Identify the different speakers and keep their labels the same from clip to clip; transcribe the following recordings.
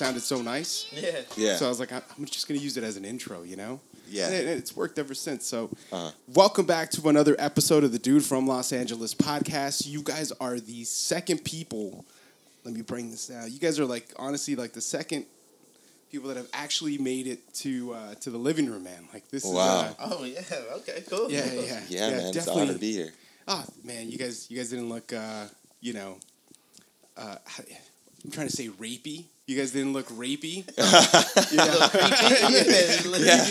Speaker 1: sounded so nice.
Speaker 2: Yeah.
Speaker 3: Yeah.
Speaker 1: So I was like, I- I'm just gonna use it as an intro, you know.
Speaker 3: Yeah.
Speaker 1: And it- it's worked ever since. So,
Speaker 3: Uh-huh.
Speaker 1: welcome back to another episode of the Dude from Los Angeles podcast. You guys are the second people. Let me bring this down. You guys are like honestly like the second people that have actually made it to uh, to the living room, man. Like this
Speaker 3: Wow.
Speaker 1: is. Uh,
Speaker 2: Oh yeah. Okay. Cool.
Speaker 1: yeah, yeah, yeah,
Speaker 3: yeah, man, it's an honor to be here.
Speaker 1: Oh man, you guys, you guys didn't look, uh, you know, uh, I'm trying to say rapey. You guys didn't look rapey. yeah.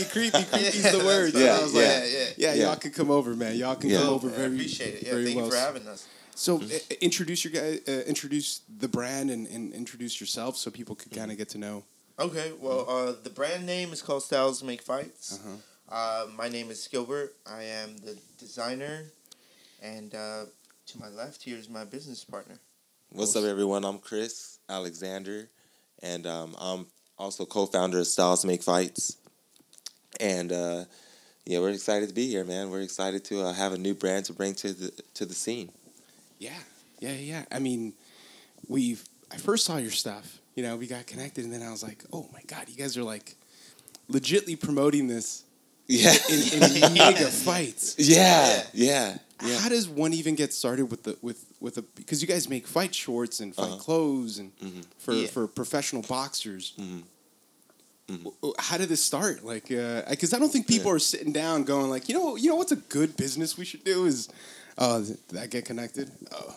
Speaker 1: creepy, creepy, creepy's the word.
Speaker 3: Yeah,
Speaker 1: I was
Speaker 3: yeah.
Speaker 1: like,
Speaker 2: yeah, yeah.
Speaker 1: yeah,
Speaker 3: Yeah.
Speaker 1: y'all can come over, man. Y'all can
Speaker 3: Yeah.
Speaker 1: come over
Speaker 2: I
Speaker 1: very,
Speaker 2: appreciate it. Yeah,
Speaker 1: very
Speaker 2: thank
Speaker 1: well.
Speaker 2: you for having us.
Speaker 1: So, uh, introduce your guy, uh, introduce the brand, and, and introduce yourself, so people could kind of get to know.
Speaker 2: Okay. Well, uh, the brand name is called Styles Make Fights.
Speaker 1: Uh-huh.
Speaker 2: Uh, my name is Gilbert. I am the designer, and uh, to my left here is my business partner.
Speaker 3: What's up, everyone? I'm Chris Alexander, and um, I'm also co-founder of Styles Make Fights. And uh, yeah, we're excited to be here, man. We're excited to uh, have a new brand to bring to the to the scene.
Speaker 1: Yeah, yeah, yeah. I mean, we've. I first saw your stuff. You know, we got connected, and then I was like, "Oh my god, you guys are like, legitly promoting this
Speaker 3: Yeah,
Speaker 1: in, in mega fights."
Speaker 3: yeah, yeah, yeah.
Speaker 1: How does one even get started with the with with a because you guys make fight shorts and fight
Speaker 3: Uh-huh.
Speaker 1: clothes and
Speaker 3: Mhm.
Speaker 1: for
Speaker 2: Yeah.
Speaker 1: for professional boxers.
Speaker 3: Mhm. Mhm.
Speaker 1: How did this start? Like, because I don't think people are sitting down going like, you know, you know what's a good business we should do is, oh, that get connected? Oh,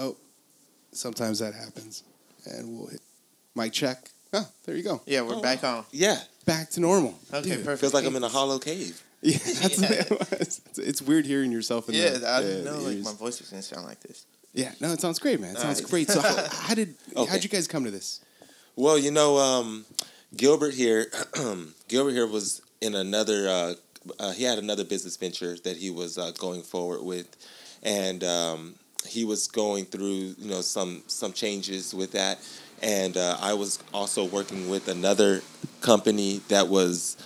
Speaker 1: oh, sometimes that happens, and we'll hit mic check. Ah, there you go.
Speaker 2: Yeah, we're
Speaker 3: Oh,
Speaker 2: back
Speaker 3: wow.
Speaker 2: on.
Speaker 3: Yeah,
Speaker 1: Back to normal.
Speaker 2: Okay,
Speaker 1: Dude.
Speaker 2: perfect.
Speaker 3: feels like I'm in a hollow cave.
Speaker 1: Yeah, that's
Speaker 2: Yeah.
Speaker 1: it's, it's weird hearing yourself in
Speaker 2: Yeah,
Speaker 1: the,
Speaker 2: I didn't know like my voice was gonna sound like this.
Speaker 1: Yeah, no, it sounds great, man. It sounds
Speaker 2: Alright.
Speaker 1: great. So, how, how did
Speaker 3: Okay.
Speaker 1: how'd you guys come to this?
Speaker 3: Well, you know, um, Gilbert here, Gilbert here was in another. Uh, uh, he had another business venture that he was uh, going forward with, and um, he was going through, you know, some some changes with that. And uh, I was also working with another company that was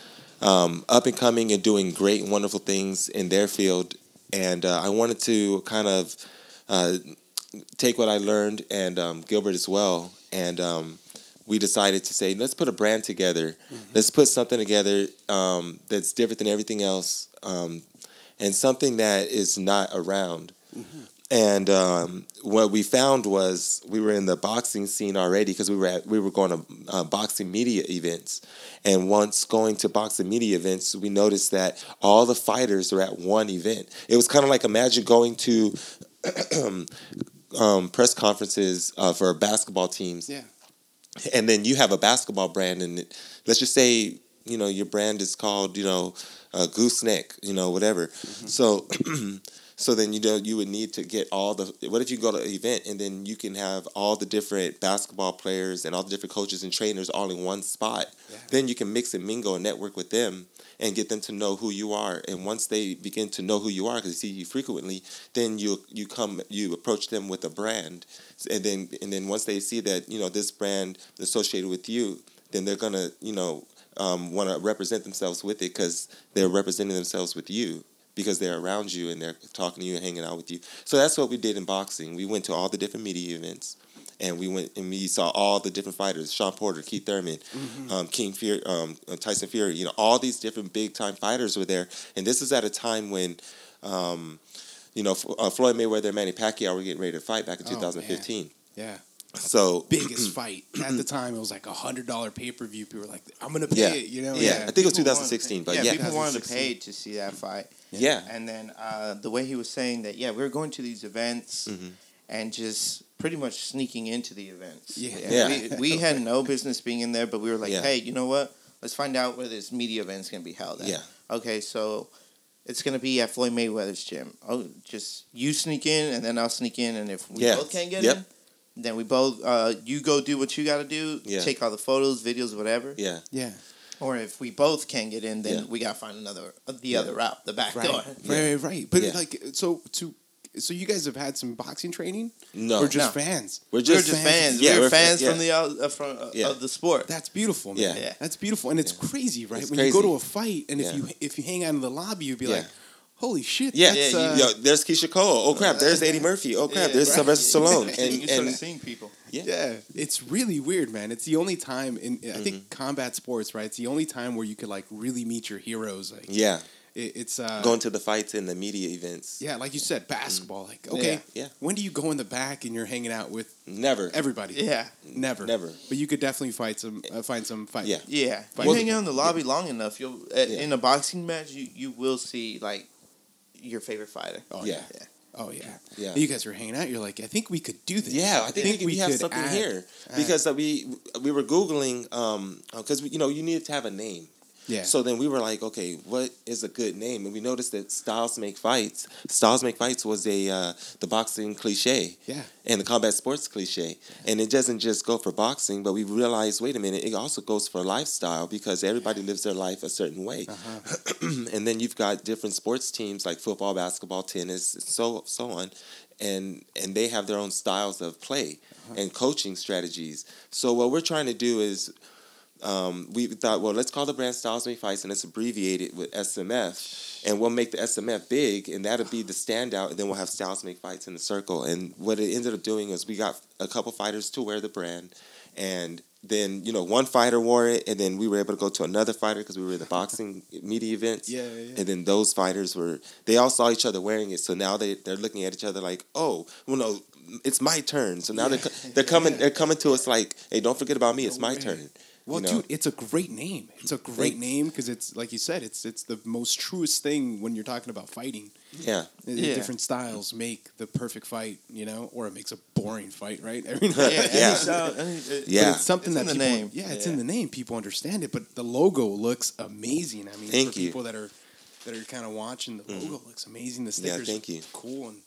Speaker 3: um, up and coming and doing great and wonderful things in their field. And uh, I wanted to kind of uh, take what I learned and um, Gilbert as well. And um, we decided to say, let's put a brand together. Let's put something together um, that's different than everything else um, and something that is not around. And um, what we found was we were in the boxing scene already because we were at, we were going to uh, boxing media events, and once going to boxing media events, we noticed that all the fighters are at one event. It was kind of like imagine going to um, press conferences uh, for basketball teams,
Speaker 1: Yeah,
Speaker 3: and then you have a basketball brand, and it, let's just say you know your brand is called you know uh, Gooseneck, you know whatever. So, so then you know you would need to get all the. What if you go to an event and then you can have all the different basketball players and all the different coaches and trainers all in one spot?
Speaker 1: Yeah.
Speaker 3: Then you can mix and mingle and network with them. And get them to know who you are, and once they begin to know who you are, because they see you frequently, then you you come you approach them with a brand, and then and then once they see that you know this brand associated with you, then they're gonna you know um, want to represent themselves with it because they're representing themselves with you because they're around you and they're talking to you and hanging out with you. So that's what we did in boxing. We went to all the different media events. And we went and we saw all the different fighters: Shawn Porter, Keith Thurman, um, King Fury, um, uh, Tyson Fury. You know, all these different big time fighters were there. And this is at a time when, um, you know, uh, Floyd Mayweather and Manny Pacquiao were getting ready to fight back in
Speaker 1: Oh, man.
Speaker 3: 2015.
Speaker 1: yeah.
Speaker 3: So
Speaker 1: Biggest fight at the time. It was like a hundred dollar pay per view. People were like, "I'm gonna pay
Speaker 3: Yeah.
Speaker 1: it," you know?
Speaker 3: Yeah, I think it was
Speaker 2: People
Speaker 3: 2016, but
Speaker 2: yeah,
Speaker 3: yeah.
Speaker 2: people wanted to pay to see that fight.
Speaker 3: yeah,
Speaker 2: And then uh, the way he was saying that, yeah, we were going to these events
Speaker 3: Mhm.
Speaker 2: and just pretty much sneaking into the events.
Speaker 1: Yeah.
Speaker 2: And
Speaker 3: Yeah.
Speaker 2: We, we had no business being in there, but we were like,
Speaker 3: Yeah.
Speaker 2: hey, you know what? Let's find out where this media event's going to be held at.
Speaker 3: Yeah.
Speaker 2: Okay, so it's going to be at Floyd Mayweather's gym. Oh, just you sneak in, and then I'll sneak in, and if we
Speaker 3: Yeah.
Speaker 2: both can't get
Speaker 3: Yep.
Speaker 2: in, then we both, uh, you go do what you got to do,
Speaker 3: Yeah.
Speaker 2: take all the photos, videos, whatever.
Speaker 3: yeah,
Speaker 1: yeah.
Speaker 2: Or if we both can't get in, then
Speaker 3: Yeah.
Speaker 2: we got to find another, uh, the
Speaker 3: Yeah.
Speaker 2: other route, the back
Speaker 1: Right,
Speaker 2: door.
Speaker 1: right, right, right. But
Speaker 3: Yeah.
Speaker 1: like, so to so you guys have had some boxing training,
Speaker 3: no,
Speaker 1: we're just
Speaker 2: No.
Speaker 1: fans?
Speaker 3: we're
Speaker 2: We were
Speaker 3: just,
Speaker 2: just
Speaker 1: fans.
Speaker 2: fans.
Speaker 3: Yeah,
Speaker 2: we were
Speaker 3: we're
Speaker 2: fans
Speaker 3: yeah.
Speaker 2: from the uh, uh, from uh,
Speaker 3: Yeah.
Speaker 2: of the sport.
Speaker 1: That's beautiful, man.
Speaker 3: Yeah.
Speaker 2: Yeah.
Speaker 1: That's beautiful, and it's crazy, right?
Speaker 3: It's
Speaker 1: when you go to a fight, and if you if you hang out in the lobby, you'd be
Speaker 3: Yeah.
Speaker 1: like, Holy shit!
Speaker 3: Yeah,
Speaker 1: that's,
Speaker 2: Yeah,
Speaker 1: uh,
Speaker 3: Yo, there's Keyshia Cole. Oh crap, there's Eddie Murphy. Oh crap,
Speaker 2: Yeah,
Speaker 3: there's
Speaker 2: right.
Speaker 3: Sylvester Stallone.
Speaker 2: you
Speaker 3: And
Speaker 2: start
Speaker 3: and
Speaker 2: seeing people.
Speaker 3: yeah.
Speaker 1: Yeah, it's really weird, man. It's the only time in I
Speaker 3: Mm-hmm.
Speaker 1: think combat sports, right? It's the only time where you could like really meet your heroes. Like,
Speaker 3: yeah,
Speaker 1: it, it's uh,
Speaker 3: going to the fights and the media events.
Speaker 1: yeah, like you said, basketball. Like, okay,
Speaker 3: Mm. Yeah, yeah.
Speaker 1: when do you go in the back and you're hanging out with
Speaker 3: Never.
Speaker 1: everybody?
Speaker 2: Yeah.
Speaker 1: never,
Speaker 3: Never.
Speaker 1: But you could definitely fight some, uh, find some fight.
Speaker 3: Yeah.
Speaker 2: Yeah,
Speaker 1: Fight.
Speaker 2: you hang out in the lobby long enough, you'll uh,
Speaker 3: Yeah.
Speaker 2: in a boxing match, you, you will see like your favorite fighter.
Speaker 1: Oh
Speaker 3: Yeah.
Speaker 1: yeah.
Speaker 2: Yeah.
Speaker 1: Oh yeah.
Speaker 3: Yeah.
Speaker 1: You guys were hanging out. You're like, I think we could do this.
Speaker 3: Yeah, I think, we, have something
Speaker 1: add-
Speaker 3: here
Speaker 1: add-
Speaker 3: because uh, we we were googling um because you know you needed to have a name.
Speaker 1: Yeah.
Speaker 3: So then we were like, okay, what is a good name? And we noticed that Styles Make Fights. Styles Make Fights was a uh, the boxing cliche.
Speaker 1: Yeah.
Speaker 3: And the combat sports cliche. And it doesn't just go for boxing, but we realized, wait a minute, it also goes for lifestyle because everybody lives their life a certain way.
Speaker 1: Uh-huh.
Speaker 3: and then you've got different sports teams like football, basketball, tennis, so so on, and and they have their own styles of play
Speaker 1: Uh-huh.
Speaker 3: and coaching strategies. So what we're trying to do is. Um, we thought, well, let's call the brand Styles Make Fights and let's abbreviate it with SMF, and we'll make the SMF big, and that'll be the standout. And then we'll have Styles Make Fights in the circle. And what it ended up doing is we got a couple fighters to wear the brand, and then you know one fighter wore it, and then we were able to go to another fighter because we were at the boxing media events.
Speaker 1: Yeah, yeah, yeah.
Speaker 3: And then those fighters were they all saw each other wearing it, so now they they're looking at each other like, oh, well no, it's my turn. So now they're, they're, coming they're coming to us like, hey, don't forget about me, it's my turn.
Speaker 1: Well,
Speaker 3: you know?
Speaker 1: dude, it's a great name. It's a great
Speaker 3: Thank-
Speaker 1: name because it's like you said, it's it's the most truest thing when you're talking about fighting.
Speaker 3: Yeah,
Speaker 1: The
Speaker 2: Yeah.
Speaker 1: Different styles make the perfect fight, you know, or it makes a boring fight, right? Every
Speaker 2: Yeah,
Speaker 1: night.
Speaker 3: Yeah.
Speaker 2: any style,
Speaker 3: Yeah.
Speaker 1: But it's something
Speaker 2: It's
Speaker 1: that
Speaker 2: in the
Speaker 1: people,
Speaker 2: name.
Speaker 1: Yeah, it's
Speaker 2: Yeah.
Speaker 1: in the name. People understand it, but the logo looks amazing. I mean,
Speaker 3: Thank
Speaker 1: for
Speaker 3: you.
Speaker 1: people that are that are kind of watching, the mm-hmm. logo looks amazing. The stickers,
Speaker 3: Yeah,
Speaker 1: stickers,
Speaker 3: thank you.
Speaker 1: cool, and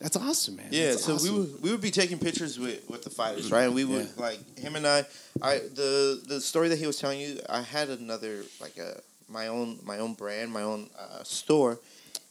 Speaker 1: that's awesome, man.
Speaker 2: Yeah,
Speaker 1: That's
Speaker 2: so
Speaker 1: awesome.
Speaker 2: we would we would be taking pictures with, with the fighters, right? And we would
Speaker 1: Yeah.
Speaker 2: like him and I. I the the story that he was telling you. I had another like a my own my own brand, my own uh, store,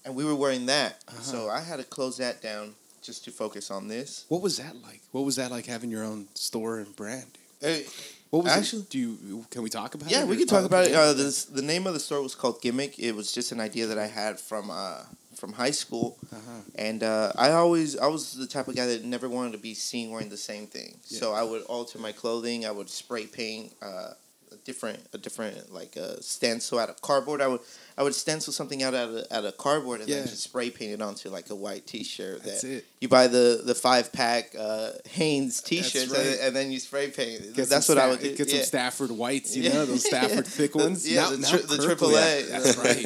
Speaker 2: and we were wearing that.
Speaker 1: Uh-huh.
Speaker 2: So I had to close that down just to focus on this.
Speaker 1: What was that like? What was that like having your own store and brand? Dude?
Speaker 2: Uh,
Speaker 1: What was
Speaker 2: Actually-
Speaker 1: it? Do you can we talk about it?
Speaker 2: yeah, we can talk
Speaker 1: oh,
Speaker 2: about it.
Speaker 1: yeah.
Speaker 2: Uh, this, the name of the store was called Gimmick. It was just an idea that I had from uh, from high school,
Speaker 1: Uh-huh.
Speaker 2: and uh, I always I was the type of guy that never wanted to be seen wearing the same thing.
Speaker 1: Yeah.
Speaker 2: So I would alter my clothing. I would spray paint uh, a different a different like a stencil out of cardboard. I would I would stencil something out out of, out of cardboard and
Speaker 1: Yeah.
Speaker 2: then just spray paint it onto like a white T-shirt.
Speaker 1: That's
Speaker 2: that
Speaker 1: it.
Speaker 2: You buy the the five pack uh, Hanes T-shirts
Speaker 1: right.
Speaker 2: and, and then you spray paint.
Speaker 1: Get
Speaker 2: That's
Speaker 1: some
Speaker 2: what I would do.
Speaker 1: Get some
Speaker 2: Yeah.
Speaker 1: Stafford whites, you
Speaker 2: Yeah.
Speaker 1: know, those Stafford thick ones.
Speaker 2: Yeah,
Speaker 1: Now-
Speaker 2: the tri- the triple A.
Speaker 1: That's right.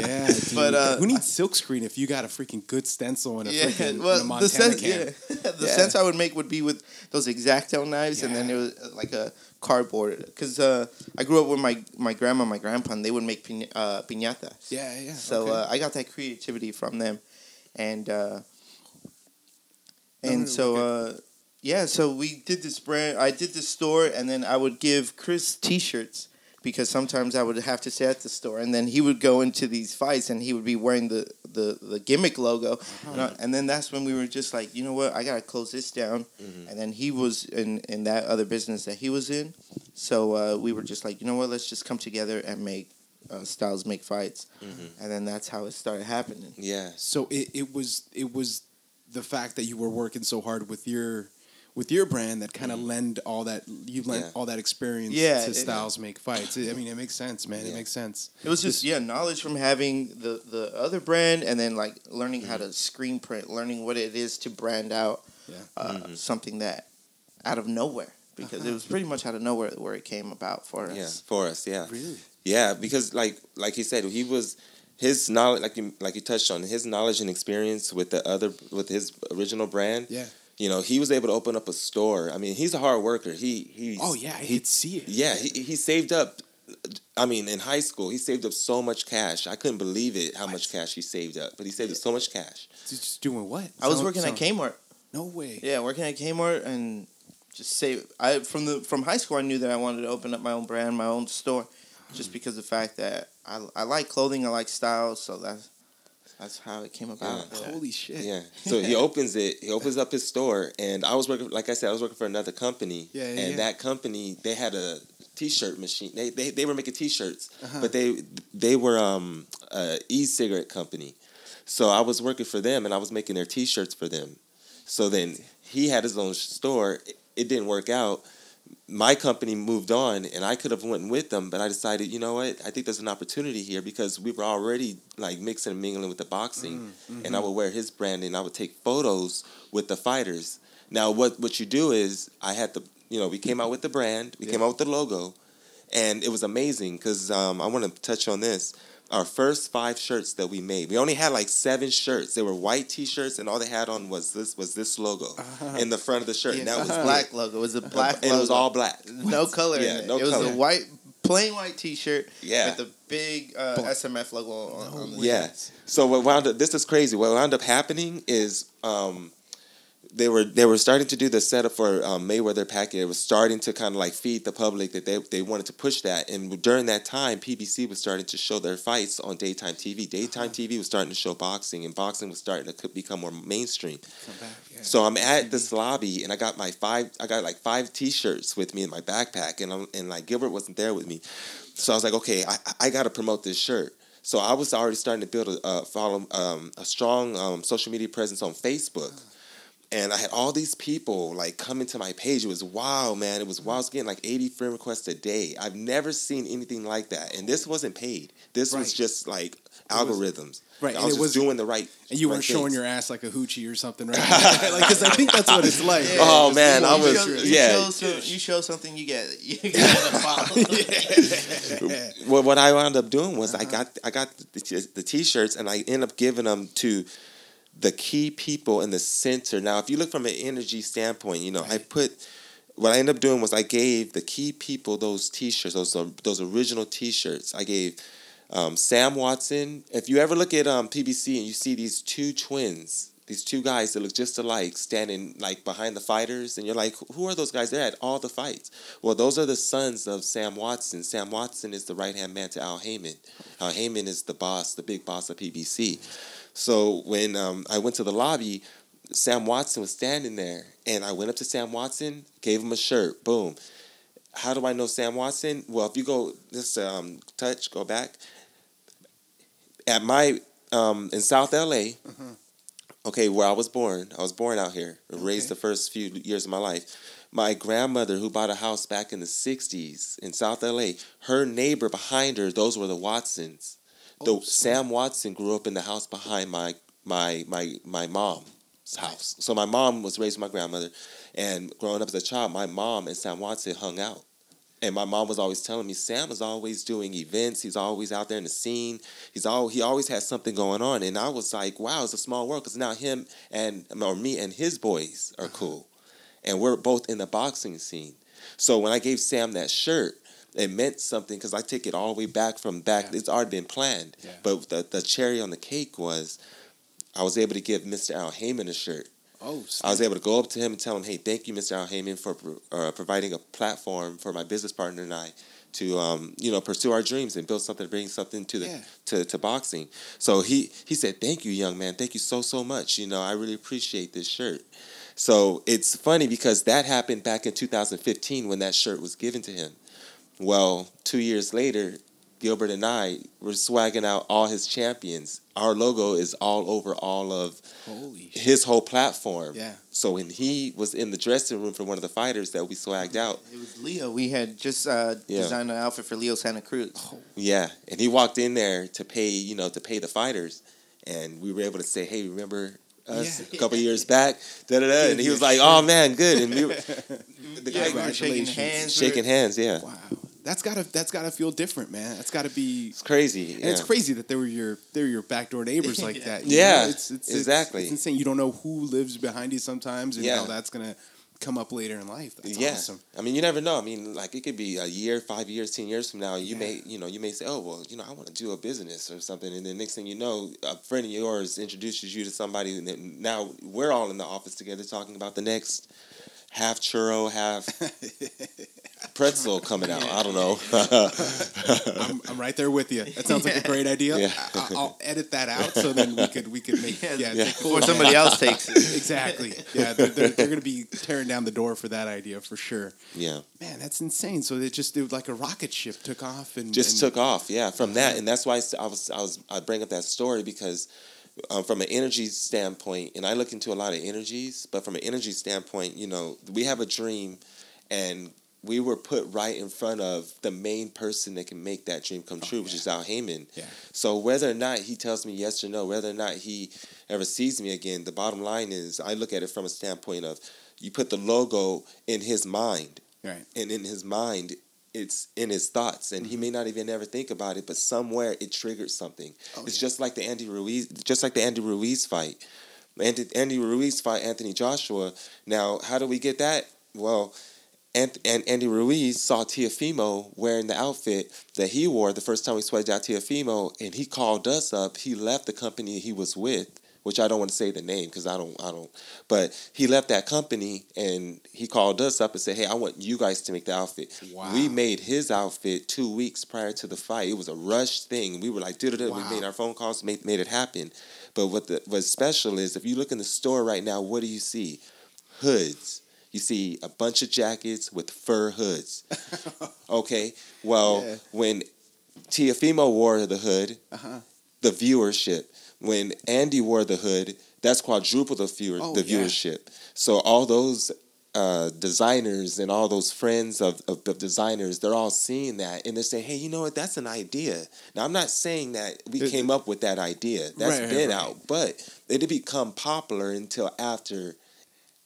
Speaker 1: yeah, dude.
Speaker 2: But, uh,
Speaker 1: who needs silkscreen if you got a freaking good stencil and a freaking and a
Speaker 2: well, the
Speaker 1: Montana
Speaker 2: sense,
Speaker 1: can?
Speaker 2: the sense I would make would be with those exacto knives, and then it was uh, like a cardboard. Because uh, I grew up with my my grandma, and my grandpa, and they would make pina- uh, piñatas.
Speaker 1: Yeah, yeah.
Speaker 2: So
Speaker 1: okay.
Speaker 2: uh, I got that creativity from them, and uh, and
Speaker 1: no,
Speaker 2: so uh, yeah, so we did this brand. I did this store, and then I would give Chris T-shirts because sometimes I would have to stay at the store, and then he would go into these fights, and he would be wearing the the, the gimmick logo,
Speaker 1: Uh-huh.
Speaker 2: and, I- and then that's when we were just like, you know what, I gotta close this down, and then he was in in that other business that he was in, so uh, we were just like, you know what, let's just come together and make. Uh, styles make fights, and then that's how it started happening.
Speaker 3: yeah,
Speaker 1: So it, it was it was the fact that you were working so hard with your with your brand that kind of mm-hmm. lend all that you lent
Speaker 3: Yeah.
Speaker 1: all that experience
Speaker 2: Yeah,
Speaker 1: to
Speaker 2: it-
Speaker 1: Styles make fights. I mean, it makes sense, man. It makes sense.
Speaker 2: It was just yeah, knowledge from having the the other brand, and then like learning how mm-hmm. to screen print, learning what it is to brand out
Speaker 1: Yeah.
Speaker 2: uh, mm-hmm. something that out of nowhere because it uh-huh. was pretty much out of nowhere where it came about for us.
Speaker 3: yeah, for us, yeah.
Speaker 1: Really?
Speaker 3: Yeah, because like like he said, he was his knowledge, like you like you touched on, his knowledge and experience with the other with his original brand.
Speaker 1: Yeah.
Speaker 3: You know, he was able to open up a store. I mean, he's a hard worker. He he.
Speaker 1: Oh yeah, I
Speaker 3: he
Speaker 1: could see it.
Speaker 3: yeah he he saved up. I mean, in high school, he saved up so much cash. I couldn't believe it how much cash he saved up. But he saved up so much cash.
Speaker 1: Just doing what?
Speaker 2: I was
Speaker 1: Sound-
Speaker 2: working at Kmart.
Speaker 1: No way.
Speaker 2: Yeah, working at Kmart and just save. I from the from high school, I knew that I wanted to open up my own brand, my own store, just mm. because of the fact that I I like clothing, I like styles, so that's That's how it came about.
Speaker 3: Yeah.
Speaker 1: Holy shit.
Speaker 3: Yeah. So he opens it. He opens up his store, and I was working. Like I said, I was working for another company.
Speaker 1: Yeah, yeah,
Speaker 3: And
Speaker 1: yeah.
Speaker 3: that company, they had a T-shirt machine. They they, they were making T-shirts,
Speaker 1: Uh-huh.
Speaker 3: but they they were um a e-cigarette company. So I was working for them, and I was making their T-shirts for them. So then he had his own store. It, it didn't work out. My company moved on, and I could have went with them, but I decided, you know what? I think there's an opportunity here because we were already like mixing and mingling with the boxing, and I would wear his brand, and I would take photos with the fighters. Now, what what you do is, I had the, you know, we came out with the brand, we came out with the logo, and it was amazing because um, I want to touch on this. Our first five shirts that we made, we only had like seven shirts. They were white T-shirts, and all they had on was this was this logo in the front of the shirt, and that
Speaker 2: it
Speaker 3: was
Speaker 2: was black logo. It was a black
Speaker 3: and
Speaker 2: logo.
Speaker 3: it was all black.
Speaker 2: no color
Speaker 3: Yeah,
Speaker 2: in it.
Speaker 3: no color.
Speaker 2: it was a white, plain white T-shirt
Speaker 3: Yeah.
Speaker 2: with the big uh, SMF logo on, on the
Speaker 3: Yeah. So what wound up this is crazy. What wound up happening is um, they were they were starting to do the setup for um, Mayweather Pacquiao. It was starting to kind of like feed the public that they they wanted to push that. And during that time, PBC was starting to show their fights on daytime TV. Daytime TV was starting to show boxing, and boxing was starting to become more mainstream.
Speaker 1: Back. Yeah.
Speaker 3: So I'm at this lobby and I got my five I got like five t-shirts with me in my backpack and I'm, and like Gilbert wasn't there with me. So I was like, okay, I, I got to promote this shirt. So I was already starting to build a uh, follow um, a strong um, social media presence on Facebook. And I had all these people like coming to my page. It was wow, man. It was wow. I was getting like 80 friend requests a day. I've never seen anything like that. And this wasn't paid. This was just like algorithms.
Speaker 1: Right,
Speaker 3: I was
Speaker 1: was-
Speaker 3: doing the right.
Speaker 1: and you
Speaker 3: right
Speaker 1: weren't showing
Speaker 3: things.
Speaker 1: your ass like a hoochie or something, right? like, because I think that's what it's like.
Speaker 2: Oh, yeah,
Speaker 3: Oh, man, I
Speaker 2: show-
Speaker 3: was-
Speaker 2: you
Speaker 3: yeah.
Speaker 2: Show some, you show something, you get you get a follow.
Speaker 3: well, what I wound up doing was I uh-huh. got I got the, t- the t-shirts and I end up giving them to the key people in the center. Now, if you look from an energy standpoint, you know I put what I ended up doing was I gave the key people those t-shirts, those um, those original t-shirts. I gave um, Sam Watson. If you ever look at um, PBC and you see these two twins, these two guys that look just alike standing like behind the fighters, and you're like, who are those guys? They're at all the fights. Well, those are the sons of Sam Watson. Sam Watson is the right hand man to Al Haymon. Al Haymon is the boss, the big boss of PBC. So when um, I went to the lobby, Sam Watson was standing there, and I went up to Sam Watson, gave him a shirt. Boom. How do I know Sam Watson? Well, if you go just um, touch, go back. At my um, in South LA, okay, where I was born, I was born out here, raised the first few years of my life. My grandmother, who bought a house back in the '60s in South LA, her neighbor behind her, those were the Watsons. The
Speaker 1: Oh,
Speaker 3: Sam Watson grew up in the house behind my my my my mom's house. So my mom was raised with my grandmother, and growing up as a child, my mom and Sam Watson hung out. And my mom was always telling me Sam is always doing events. He's always out there in the scene. He's all he always has something going on. And I was like, wow, it's a small world because now him and or me and his boys are uh-huh. cool, and we're both in the boxing scene. So when I gave Sam that shirt, it meant something because I take it all the way back from back.
Speaker 1: Yeah.
Speaker 3: It's already been planned.
Speaker 1: Yeah.
Speaker 3: But the the cherry on the cake was, I was able to give Mr. Al Haymon a shirt.
Speaker 1: Oh,
Speaker 3: I was able to go up to him and tell him, "Hey, thank you, Mr. Al Haymon, for uh, providing a platform for my business partner and I to, um, you know, pursue our dreams and build something, bring something to the
Speaker 1: Yeah.
Speaker 3: to, to boxing." So he he said, "Thank you, young man. Thank you so so much. You know, I really appreciate this shirt." So it's funny because that happened back in 2015 when that shirt was given to him. Well, two years later, Gilbert and I were swagging out all his champions. Our logo is all over all of
Speaker 1: holy
Speaker 3: his whole platform.
Speaker 1: Yeah.
Speaker 3: So when he was in the dressing room for one of the fighters that we swagged out,
Speaker 2: It was Leo. We had just uh,
Speaker 3: Yeah.
Speaker 2: designed an outfit for Leo Santa Cruz.
Speaker 3: yeah, and he walked in there to pay, you know, to pay the fighters, and we were able to say, "Hey, remember us
Speaker 1: Yeah.
Speaker 3: a couple years back?" Da da da. And he was like, "Oh man, good." And we were, the
Speaker 2: Yeah,
Speaker 3: guy
Speaker 2: we were shaking hands.
Speaker 3: shaking hands. Yeah,
Speaker 1: Wow, that's gotta that's gotta feel different, man. That's gotta be.
Speaker 3: it's crazy.
Speaker 1: And it's crazy that they were your they were your backdoor neighbors like that. you
Speaker 3: Yeah,
Speaker 1: know? it's, it's, it's-
Speaker 3: exactly.
Speaker 1: It's, insane. You don't know who lives behind you sometimes, and
Speaker 3: Yeah.
Speaker 1: how that's gonna come up later in life. That's
Speaker 3: yeah,
Speaker 1: awesome.
Speaker 3: I mean, you never know. I mean, like it could be a year, five years, ten years from now. You
Speaker 1: Yeah.
Speaker 3: may, you know, you may say, "Oh, well, you know, I want to do a business or something," and then next thing you know, a friend of yours introduces you to somebody, and then now we're all in the office together talking about the next half churro, half pretzel coming out. I don't know.
Speaker 1: I'm, I'm right there with you. That sounds like a great idea.
Speaker 3: Yeah.
Speaker 1: I, will edit that out so then we could we could make
Speaker 2: Yeah,
Speaker 1: yeah,
Speaker 3: Yeah.
Speaker 1: cool.
Speaker 2: Before somebody else takes it.
Speaker 1: exactly yeah they're, they're, they're going to be tearing down the door for that idea for sure.
Speaker 3: yeah.
Speaker 1: Man, that's insane. So it just it like a rocket ship took off and
Speaker 3: just
Speaker 1: and-
Speaker 3: took off yeah from that and that's why I s- I was I was I bring up that story because um, from an energy standpoint and I look into a lot of energies but from an energy standpoint you know we have a dream and we were put right in front of the main person that can make that dream come true which is Al Haymon
Speaker 1: Yeah.
Speaker 3: so whether or not he tells me yes or no whether or not he ever sees me again the bottom line is I look at it from a standpoint of you put the logo in his mind
Speaker 1: Right.
Speaker 3: and in his mind it's in his thoughts and he
Speaker 1: Mm-hmm.
Speaker 3: may not even ever think about it but somewhere it triggered something
Speaker 1: Oh,
Speaker 3: it's
Speaker 1: yeah.
Speaker 3: just like the andy ruiz just like the andy ruiz fight andy, andy ruiz fight anthony joshua now how do we get that well and, and Andy Ruiz saw Teofimo wearing the outfit that he wore the first time we sweated out Teofimo, and he called us up. He left the company he was with, which I don't want to say the name because I don't, I don't. But he left that company and he called us up and said, "Hey, I want you guys to make the outfit."
Speaker 1: Wow.
Speaker 3: We made his outfit two weeks prior to the fight. It was a rush thing. We were like, "Dude,
Speaker 1: Wow.
Speaker 3: we made our phone calls, made made it happen." But what the what's special is if you look in the store right now, what do you see? Hoods. You see a bunch of jackets with fur hoods. Okay. Well,
Speaker 1: Yeah.
Speaker 3: when Teofimo wore the hood,
Speaker 1: Uh-huh.
Speaker 3: the viewership. When Andy wore the hood, that's quadruple the viewer
Speaker 1: Oh,
Speaker 3: the
Speaker 1: yeah.
Speaker 3: viewership. So all those uh, designers and all those friends of, of, of designers, they're all seeing that and they're saying, "Hey, you know what? That's an idea." Now, I'm not saying that we
Speaker 1: It-
Speaker 3: came up with that idea. That's
Speaker 1: Right,
Speaker 3: been
Speaker 1: right.
Speaker 3: out, but it didn't become popular until after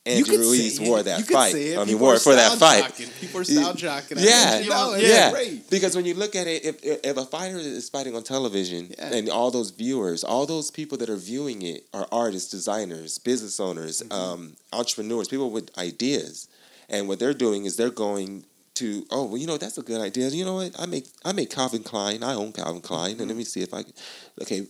Speaker 1: You could
Speaker 3: Ruiz wore that
Speaker 1: could
Speaker 3: fight. I mean,
Speaker 1: People
Speaker 3: wore it for that fight.
Speaker 1: jocking. People are style jocking.
Speaker 3: Yeah.
Speaker 1: No,
Speaker 3: yeah,
Speaker 1: great.
Speaker 3: because when you look at it, if if a fighter is fighting on television
Speaker 1: Yeah.
Speaker 3: and all those viewers, all those people that are viewing it are artists, designers, business owners,
Speaker 1: Mm-hmm.
Speaker 3: um, entrepreneurs, people with ideas, and what they're doing is they're going to oh well you know that's a good idea you know what I make I make Calvin Klein I own Calvin Klein
Speaker 1: Mm-hmm.
Speaker 3: and let me see if I can okay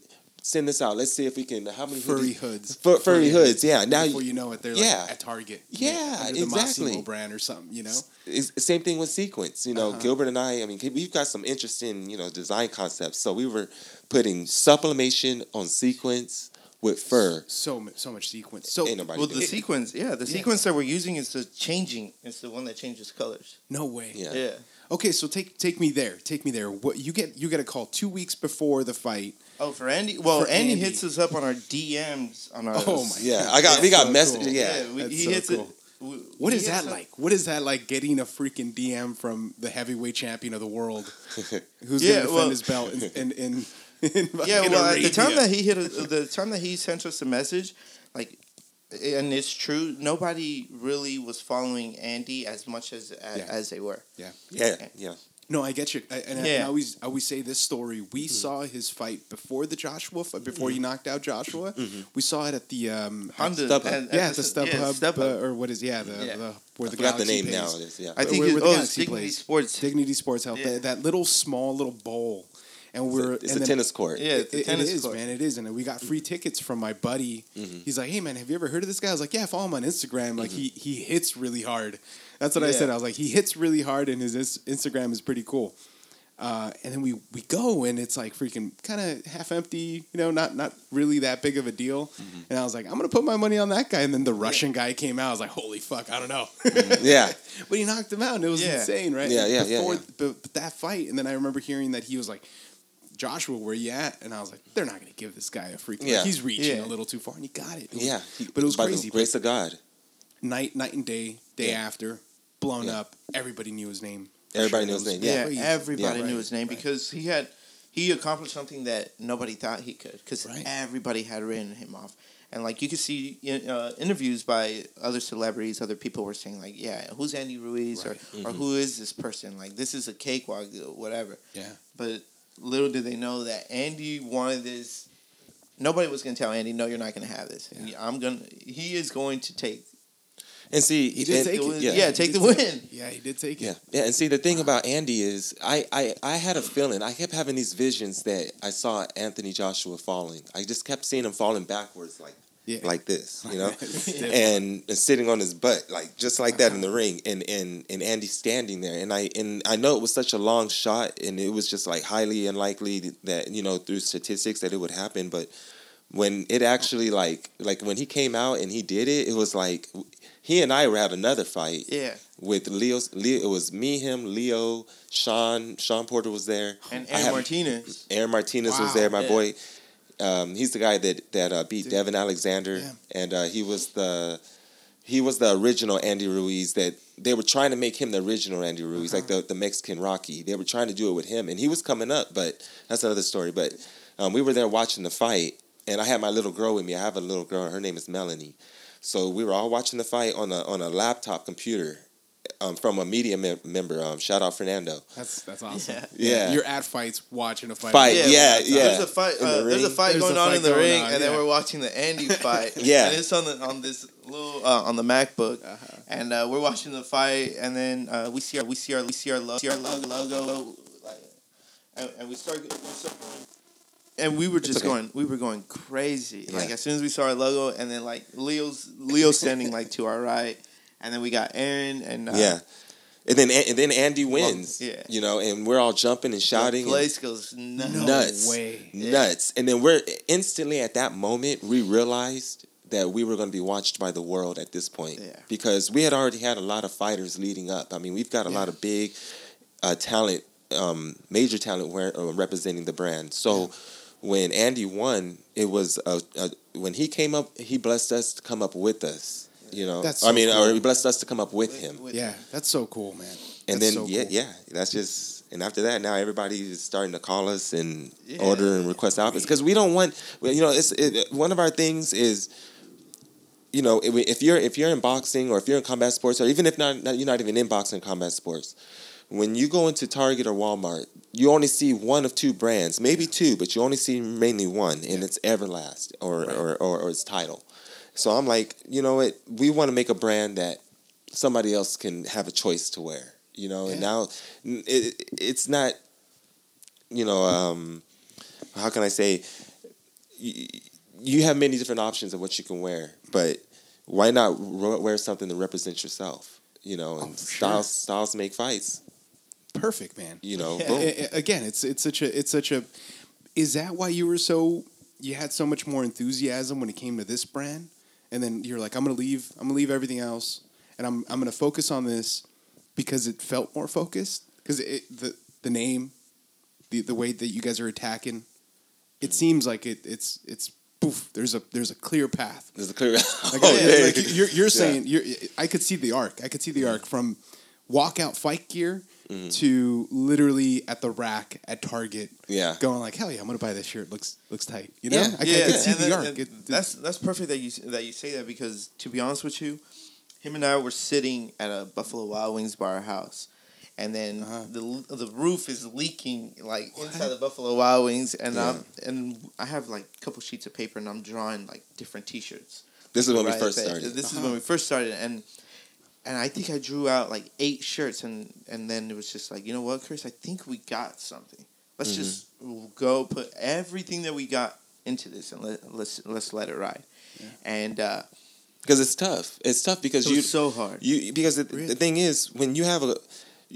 Speaker 3: send this out let's see if we can how many
Speaker 1: Furry
Speaker 3: hoodies-
Speaker 1: hoods.
Speaker 3: Fur- furry hoods yeah now
Speaker 1: Before you know it, they're
Speaker 3: yeah.
Speaker 1: like at Target.
Speaker 3: Yeah,
Speaker 1: under the
Speaker 3: exactly.
Speaker 1: Mossimo brand or something. You know.
Speaker 3: it's the same thing with sequins. You know,
Speaker 1: Uh-huh.
Speaker 3: Gilbert and I. I mean, we've got some interesting, you know, design concepts. So we were putting sublimation on sequins with fur.
Speaker 1: So so much sequins. So
Speaker 2: Well, the
Speaker 3: it.
Speaker 2: sequins, yeah, the
Speaker 1: Yeah.
Speaker 2: sequins that we're using is the changing. It's the one that changes colors.
Speaker 1: no way.
Speaker 3: Yeah.
Speaker 2: Yeah.
Speaker 1: Okay, so take take me there. Take me there. What you get? You get a call two weeks before the fight.
Speaker 2: Oh, for Andy. Well,
Speaker 1: For
Speaker 2: Andy,
Speaker 1: Andy.
Speaker 2: hits us up on our DMs on our.
Speaker 1: Oh my
Speaker 3: Yeah, I got. we got
Speaker 1: so
Speaker 3: messages.
Speaker 1: cool.
Speaker 3: Yeah.
Speaker 2: Yeah, we,
Speaker 1: That's
Speaker 2: he
Speaker 1: so
Speaker 2: hits
Speaker 1: cool.
Speaker 2: it. we-
Speaker 1: What
Speaker 2: he
Speaker 1: is
Speaker 2: hits
Speaker 1: that
Speaker 2: up-
Speaker 1: like? What is that like? Getting a freaking DM from the heavyweight champion of the world, who's
Speaker 2: Yeah,
Speaker 1: gonna defend
Speaker 2: well-
Speaker 1: his belt in in, in, in
Speaker 2: Yeah,
Speaker 1: fucking
Speaker 2: well, at the time that he hit, a, the time that he sent us a message, like, and it's true, nobody really was following Andy as much as as,
Speaker 1: Yeah.
Speaker 2: as they were.
Speaker 3: Yeah, yeah. Yeah.
Speaker 1: No, I get you. I, and I,
Speaker 2: Yeah.
Speaker 1: I always I always say this story. We saw his fight before the Joshua fight, before he knocked out Joshua. We saw it at the um,
Speaker 2: Honda,
Speaker 3: StubHub.
Speaker 2: at- at
Speaker 1: yeah,
Speaker 2: the-
Speaker 1: the StubHub,
Speaker 2: yeah, StubHub.
Speaker 1: uh, or what is yeah the,
Speaker 2: Yeah.
Speaker 1: the where
Speaker 3: I
Speaker 1: the
Speaker 3: forgot the
Speaker 1: Galaxy
Speaker 3: name now. It is, yeah.
Speaker 2: I think
Speaker 1: where-
Speaker 2: it,
Speaker 1: where the
Speaker 2: oh, it's
Speaker 1: Galaxy
Speaker 2: Dignity
Speaker 1: plays.
Speaker 2: Sports.
Speaker 1: Dignity Sports Health.
Speaker 2: Yeah.
Speaker 1: That, that little small little bowl, and we're
Speaker 3: it's
Speaker 1: and
Speaker 3: a tennis court.
Speaker 2: Yeah, it's a
Speaker 1: It- it
Speaker 2: tennis
Speaker 1: is,
Speaker 2: court.
Speaker 1: man. It is, and we got free tickets from my buddy.
Speaker 3: Mm-hmm.
Speaker 1: He's like, "Hey, man, have you ever heard of this guy?" I was like, "Yeah, follow him on Instagram. Like, he he hits really hard." That's what I said. I was like, "He hits really hard, and his Instagram is pretty cool." Uh, and then we we go, and it's like freaking kind of half empty, you know, not not really that big of a deal.
Speaker 3: Mm-hmm.
Speaker 1: And I was like, "I'm gonna put my money on that guy." And then the Russian guy came out. I was like, "Holy fuck, I don't know."
Speaker 3: Yeah.
Speaker 1: But he knocked him out, and it was
Speaker 2: Yeah.
Speaker 1: insane, right?
Speaker 3: Yeah, yeah, yeah,
Speaker 1: Before
Speaker 3: yeah.
Speaker 1: But, but that fight, and then I remember hearing that he was like, "Joshua, where you at?" And I was like, "They're not going to give this guy a freaking.
Speaker 3: Yeah.
Speaker 1: Like, he's reaching
Speaker 2: Yeah.
Speaker 1: a little too far, and he got it. It was
Speaker 3: Yeah. He-
Speaker 1: but it was
Speaker 3: by
Speaker 1: crazy.
Speaker 3: The grace of God.
Speaker 1: Night, night and day, day
Speaker 3: Yeah.
Speaker 1: after, blown
Speaker 3: Yeah.
Speaker 1: up. Everybody knew his name.
Speaker 3: Everybody
Speaker 1: It
Speaker 3: knew his name,
Speaker 2: Yeah,
Speaker 1: crazy.
Speaker 2: everybody
Speaker 1: Yeah,
Speaker 2: knew his name
Speaker 1: right.
Speaker 2: because he had he accomplished something that nobody thought he could because
Speaker 1: Right.
Speaker 2: everybody had written him off. And like you could see uh, interviews by other celebrities, other people were saying like, "Yeah, who's Andy Ruiz
Speaker 1: Right.
Speaker 2: or or who is this person? Like this is a cakewalk, uh, whatever."
Speaker 1: Yeah.
Speaker 2: But little did they know that Andy wanted this. Nobody was going to tell Andy, "No, you're not going to have this." I'm gonna. He is going to take.
Speaker 3: And see,
Speaker 1: He did
Speaker 3: and-
Speaker 1: take it.
Speaker 2: Yeah,
Speaker 3: Yeah.
Speaker 2: take the win.
Speaker 1: Yeah, he did take it.
Speaker 3: Yeah, yeah, and see the thing about Andy is I, I I had a feeling I kept having these visions that I saw Anthony Joshua falling. I just kept seeing him falling backwards, like
Speaker 1: Yeah.
Speaker 3: like this, you know, and, and sitting on his butt, like just like that in the uh-huh. ring, and and and Andy standing there, and I and I know it was such a long shot, and it was just like highly unlikely that you know through statistics that it would happen, but when it actually like like when he came out and he did it, it was like he and I were at another fight
Speaker 2: Yeah.
Speaker 3: with Leo's. Leo, it was me, him, Leo, Shawn. Shawn Porter was there.
Speaker 2: And Aaron Martinez.
Speaker 3: Aaron Martinez was there, my
Speaker 2: Yeah.
Speaker 3: boy. Um, he's the guy that that uh, beat Devon Alexander,
Speaker 1: Yeah.
Speaker 3: and uh, he was the he was the original Andy Ruiz. That they were trying to make him the original Andy Ruiz, like
Speaker 1: Uh-huh.
Speaker 3: the the Mexican Rocky. They were trying to do it with him, and he was coming up, but that's another story. But um, we were there watching the fight, and I had my little girl with me. I have a little girl. Her name is Melanie. So we were all watching the fight on a on a laptop computer um, from a media mem- member. Um, shout out Fernando.
Speaker 1: That's that's awesome.
Speaker 2: Yeah.
Speaker 3: Yeah.
Speaker 1: You're at fights watching a fight.
Speaker 3: Fight, yeah, yeah.
Speaker 2: There's a fight.
Speaker 3: In the
Speaker 2: Uh, there's a fight
Speaker 1: There's
Speaker 2: going
Speaker 1: a
Speaker 2: on in the ring,
Speaker 1: on,
Speaker 2: and then we're watching the Andy fight.
Speaker 3: Yeah.
Speaker 2: and it's on the on this little uh, on the MacBook,
Speaker 1: Uh-huh.
Speaker 2: and uh, we're watching the fight, and then uh, we see our we see our we see our logo, see our logo, logo like, and, and we start, we start going. And we were just
Speaker 3: okay.
Speaker 2: going, we were going crazy.
Speaker 3: Yeah.
Speaker 2: Like as soon as we saw our logo, and then like Leo's Leo standing like to our right, and then we got Aaron and uh,
Speaker 3: yeah. And then and then Andy wins.
Speaker 2: yeah.
Speaker 3: You know, and we're all jumping and
Speaker 2: the
Speaker 3: shouting. and
Speaker 2: place goes nuts.
Speaker 1: No
Speaker 3: nuts.
Speaker 1: way.
Speaker 3: Nuts. And then we're instantly at that moment we realized that we were going to be watched by the world at this point
Speaker 2: Yeah.
Speaker 3: because we had already had a lot of fighters leading up. I mean, we've got a lot of big uh, talent, um, major talent where, uh, representing the brand. So when Andy won, it was a, a, when he came up, he blessed us to come up with us. You know,
Speaker 1: That's
Speaker 3: I mean,
Speaker 1: cool.
Speaker 3: or he blessed us to come up with him.
Speaker 1: Yeah, that's so cool, man.
Speaker 3: And
Speaker 1: That's
Speaker 3: then
Speaker 1: so
Speaker 3: yeah,
Speaker 1: cool.
Speaker 3: yeah, that's just and after that now everybody is starting to call us and
Speaker 2: Yeah.
Speaker 3: order and request outfits because we don't want well, you know it's it, one of our things is you know if if you're if you're in boxing or if you're in combat sports or even if not, not you're not even in boxing combat sports when you go into Target or Walmart you only see one of two brands maybe two but you only see mainly one and it's Everlast or, or, or or its title. So I'm like you know what? We want to make a brand that somebody else can have a choice to wear you know? And now it, it's not you know um how can i say you, you have many different options of what you can wear but why not wear something that represents yourself you know? And
Speaker 1: Oh,
Speaker 3: styles
Speaker 1: sure.
Speaker 3: styles make fights
Speaker 1: Perfect, man.
Speaker 3: you know
Speaker 2: Yeah.
Speaker 3: boom.
Speaker 1: A- a- Again, it's it's such a it's such a. Is that why you were so you had so much more enthusiasm when it came to this brand, and then you're like, I'm gonna leave. I'm gonna leave everything else, and I'm I'm gonna focus on this because it felt more focused. Because it the the name, the the way that you guys are attacking, it mm. seems like it it's it's poof. There's a there's a clear path.
Speaker 3: there's a clear
Speaker 1: Like,
Speaker 3: Oh, yeah.
Speaker 1: like, you're, you're
Speaker 3: Yeah.
Speaker 1: saying you're, I could see the arc. I could see the mm. arc from walkout fight gear
Speaker 3: Mm-hmm.
Speaker 1: to literally at the rack at Target,
Speaker 3: yeah
Speaker 1: going like, hell yeah, I'm gonna buy this shirt. Looks looks tight. You know,
Speaker 3: Yeah.
Speaker 1: I,
Speaker 2: yeah,
Speaker 1: I could see
Speaker 2: and
Speaker 1: the
Speaker 2: then-
Speaker 1: arc. It-
Speaker 2: that's that's perfect that you that you say that because to be honest with you, him and I were sitting at a Buffalo Wild Wings bar house, and then
Speaker 1: Uh-huh.
Speaker 2: the the roof is leaking like inside the Buffalo Wild Wings, and
Speaker 3: Yeah.
Speaker 2: I'm and I have like a couple sheets of paper and I'm drawing like different T-shirts.
Speaker 3: this is when we first started
Speaker 2: This is
Speaker 1: Uh-huh.
Speaker 2: when we first started, and and I think I drew out like eight shirts, and and then it was just like, you know what, Chris, I think we got something. Let's
Speaker 3: Mm-hmm.
Speaker 2: just go put everything that we got into this, and let, let's let's let it ride. And uh,
Speaker 3: because it's tough it's tough because
Speaker 2: it
Speaker 3: you
Speaker 2: so hard.
Speaker 3: You because the,
Speaker 1: Really?
Speaker 3: the thing is when you have a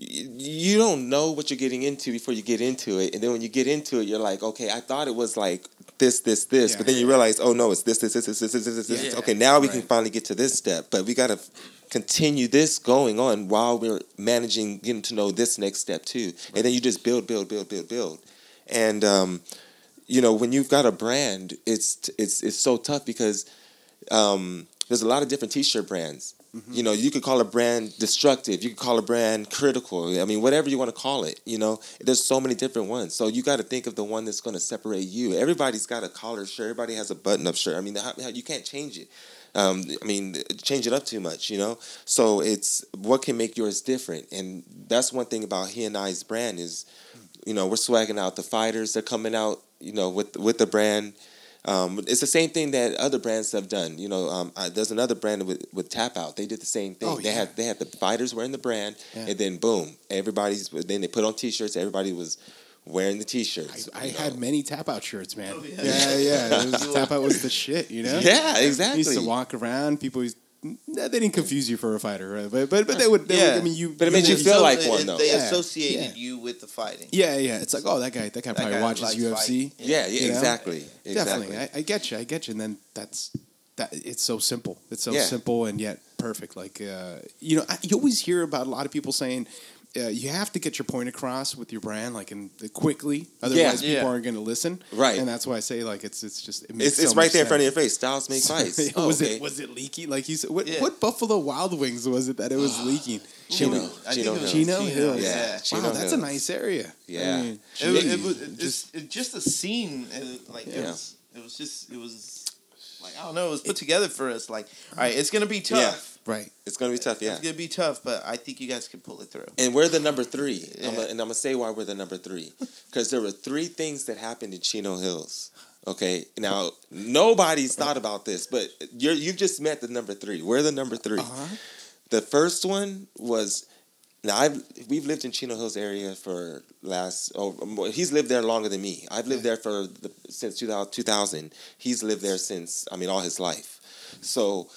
Speaker 3: you, don't know what you're getting into before you get into it, and then when you get into it, you're like, okay, I thought it was like this, this, this,
Speaker 1: Yeah.
Speaker 3: but then you realize, oh no, it's this, this, this, this, this, this, this, this.
Speaker 2: Yeah.
Speaker 3: Okay, now we can finally get to this step, but we got to continue this going on while we're managing getting to know this next step too, and then you just build, build, build, build, build, and um, you know when you've got a brand, it's it's it's so tough because um, there's a lot of different t-shirt brands. You know, you could call a brand destructive. You could call a brand critical. I mean, whatever you want to call it. You know, there's so many different ones. So you got to think of the one that's going to separate you. Everybody's got a collar shirt. Everybody has a button-up shirt. I mean, you can't change it. Um, I mean, change it up too much. You know, so it's what can make yours different. And that's one thing about he and I's brand is, you know, we're swagging out the fighters. They're coming out. You know, with with the brand. Um, it's the same thing that other brands have done. You know, um, uh, there's another brand with, with Tap Out. They did the same thing.
Speaker 1: Oh,
Speaker 3: they
Speaker 1: yeah.
Speaker 3: had they had the fighters wearing the brand,
Speaker 1: Yeah.
Speaker 3: and then boom, everybody's. Then they put on T-shirts. Everybody was wearing the t-shirts.
Speaker 1: I
Speaker 3: you know.
Speaker 1: had many tap out shirts, man.
Speaker 2: Oh,
Speaker 1: yeah,
Speaker 2: yeah.
Speaker 1: yeah. Was, tap out was the shit, you know.
Speaker 3: Yeah,
Speaker 1: You
Speaker 3: exactly.
Speaker 1: used to walk around. People used. Nah, they didn't confuse you for a fighter, right? but but but they would. They
Speaker 2: Yeah.
Speaker 1: would I mean, you.
Speaker 3: But it made you
Speaker 1: would-
Speaker 3: feel like one, though.
Speaker 2: They
Speaker 1: Yeah,
Speaker 2: associated
Speaker 1: yeah.
Speaker 2: you with the fighting.
Speaker 1: Yeah, yeah. It's like, oh, that guy. That guy probably
Speaker 2: guy
Speaker 1: watches UFC.
Speaker 2: fighting.
Speaker 3: Yeah, yeah,
Speaker 1: You know?
Speaker 3: exactly. Exactly.
Speaker 1: Definitely, I, I get you. I get you. And then that's that. It's so simple. It's so
Speaker 3: Yeah.
Speaker 1: simple and yet perfect. Like uh, you know, I, you always hear about a lot of people saying. Uh, you have to get your point across with your brand, like in quickly. Otherwise,
Speaker 2: Yeah.
Speaker 1: people aren't going to listen.
Speaker 3: Right.
Speaker 1: and that's why I say like it's it's just it makes
Speaker 3: It's, it's
Speaker 1: so
Speaker 3: right
Speaker 1: much
Speaker 3: there in front of your face. Styles make fights. Oh,
Speaker 1: was
Speaker 3: okay.
Speaker 1: it was it leaky? Like you said, what
Speaker 2: Yeah.
Speaker 1: what Buffalo Wild Wings was it that it was leaking?
Speaker 3: Chino.
Speaker 2: I think
Speaker 3: Chino
Speaker 2: was
Speaker 1: Chino Hills.
Speaker 3: Yeah,
Speaker 1: Wow,
Speaker 3: Chino
Speaker 1: that's a nice area.
Speaker 3: Yeah.
Speaker 1: I mean,
Speaker 2: It, was- it was it just just a scene, and like it was it was just it was like I don't know, it was put together for us. Like, all right, it's gonna be tough.
Speaker 1: right.
Speaker 3: It's gonna be tough. Yeah.
Speaker 2: It's gonna be tough, but I think you guys can pull it through.
Speaker 3: And we're the number three. I'm
Speaker 2: Yeah.
Speaker 3: gonna- and I'm gonna say why we're the number three. Because there were three things that happened in Chino Hills. Okay. Now nobody's thought about this, but you're you've just met the number three. We're the number 3
Speaker 1: Uh-huh.
Speaker 3: The first one was now I've we've lived in Chino Hills area for last oh he's lived there longer than me. I've lived there for the, since 2000, 2000. He's lived there since I mean all his life. So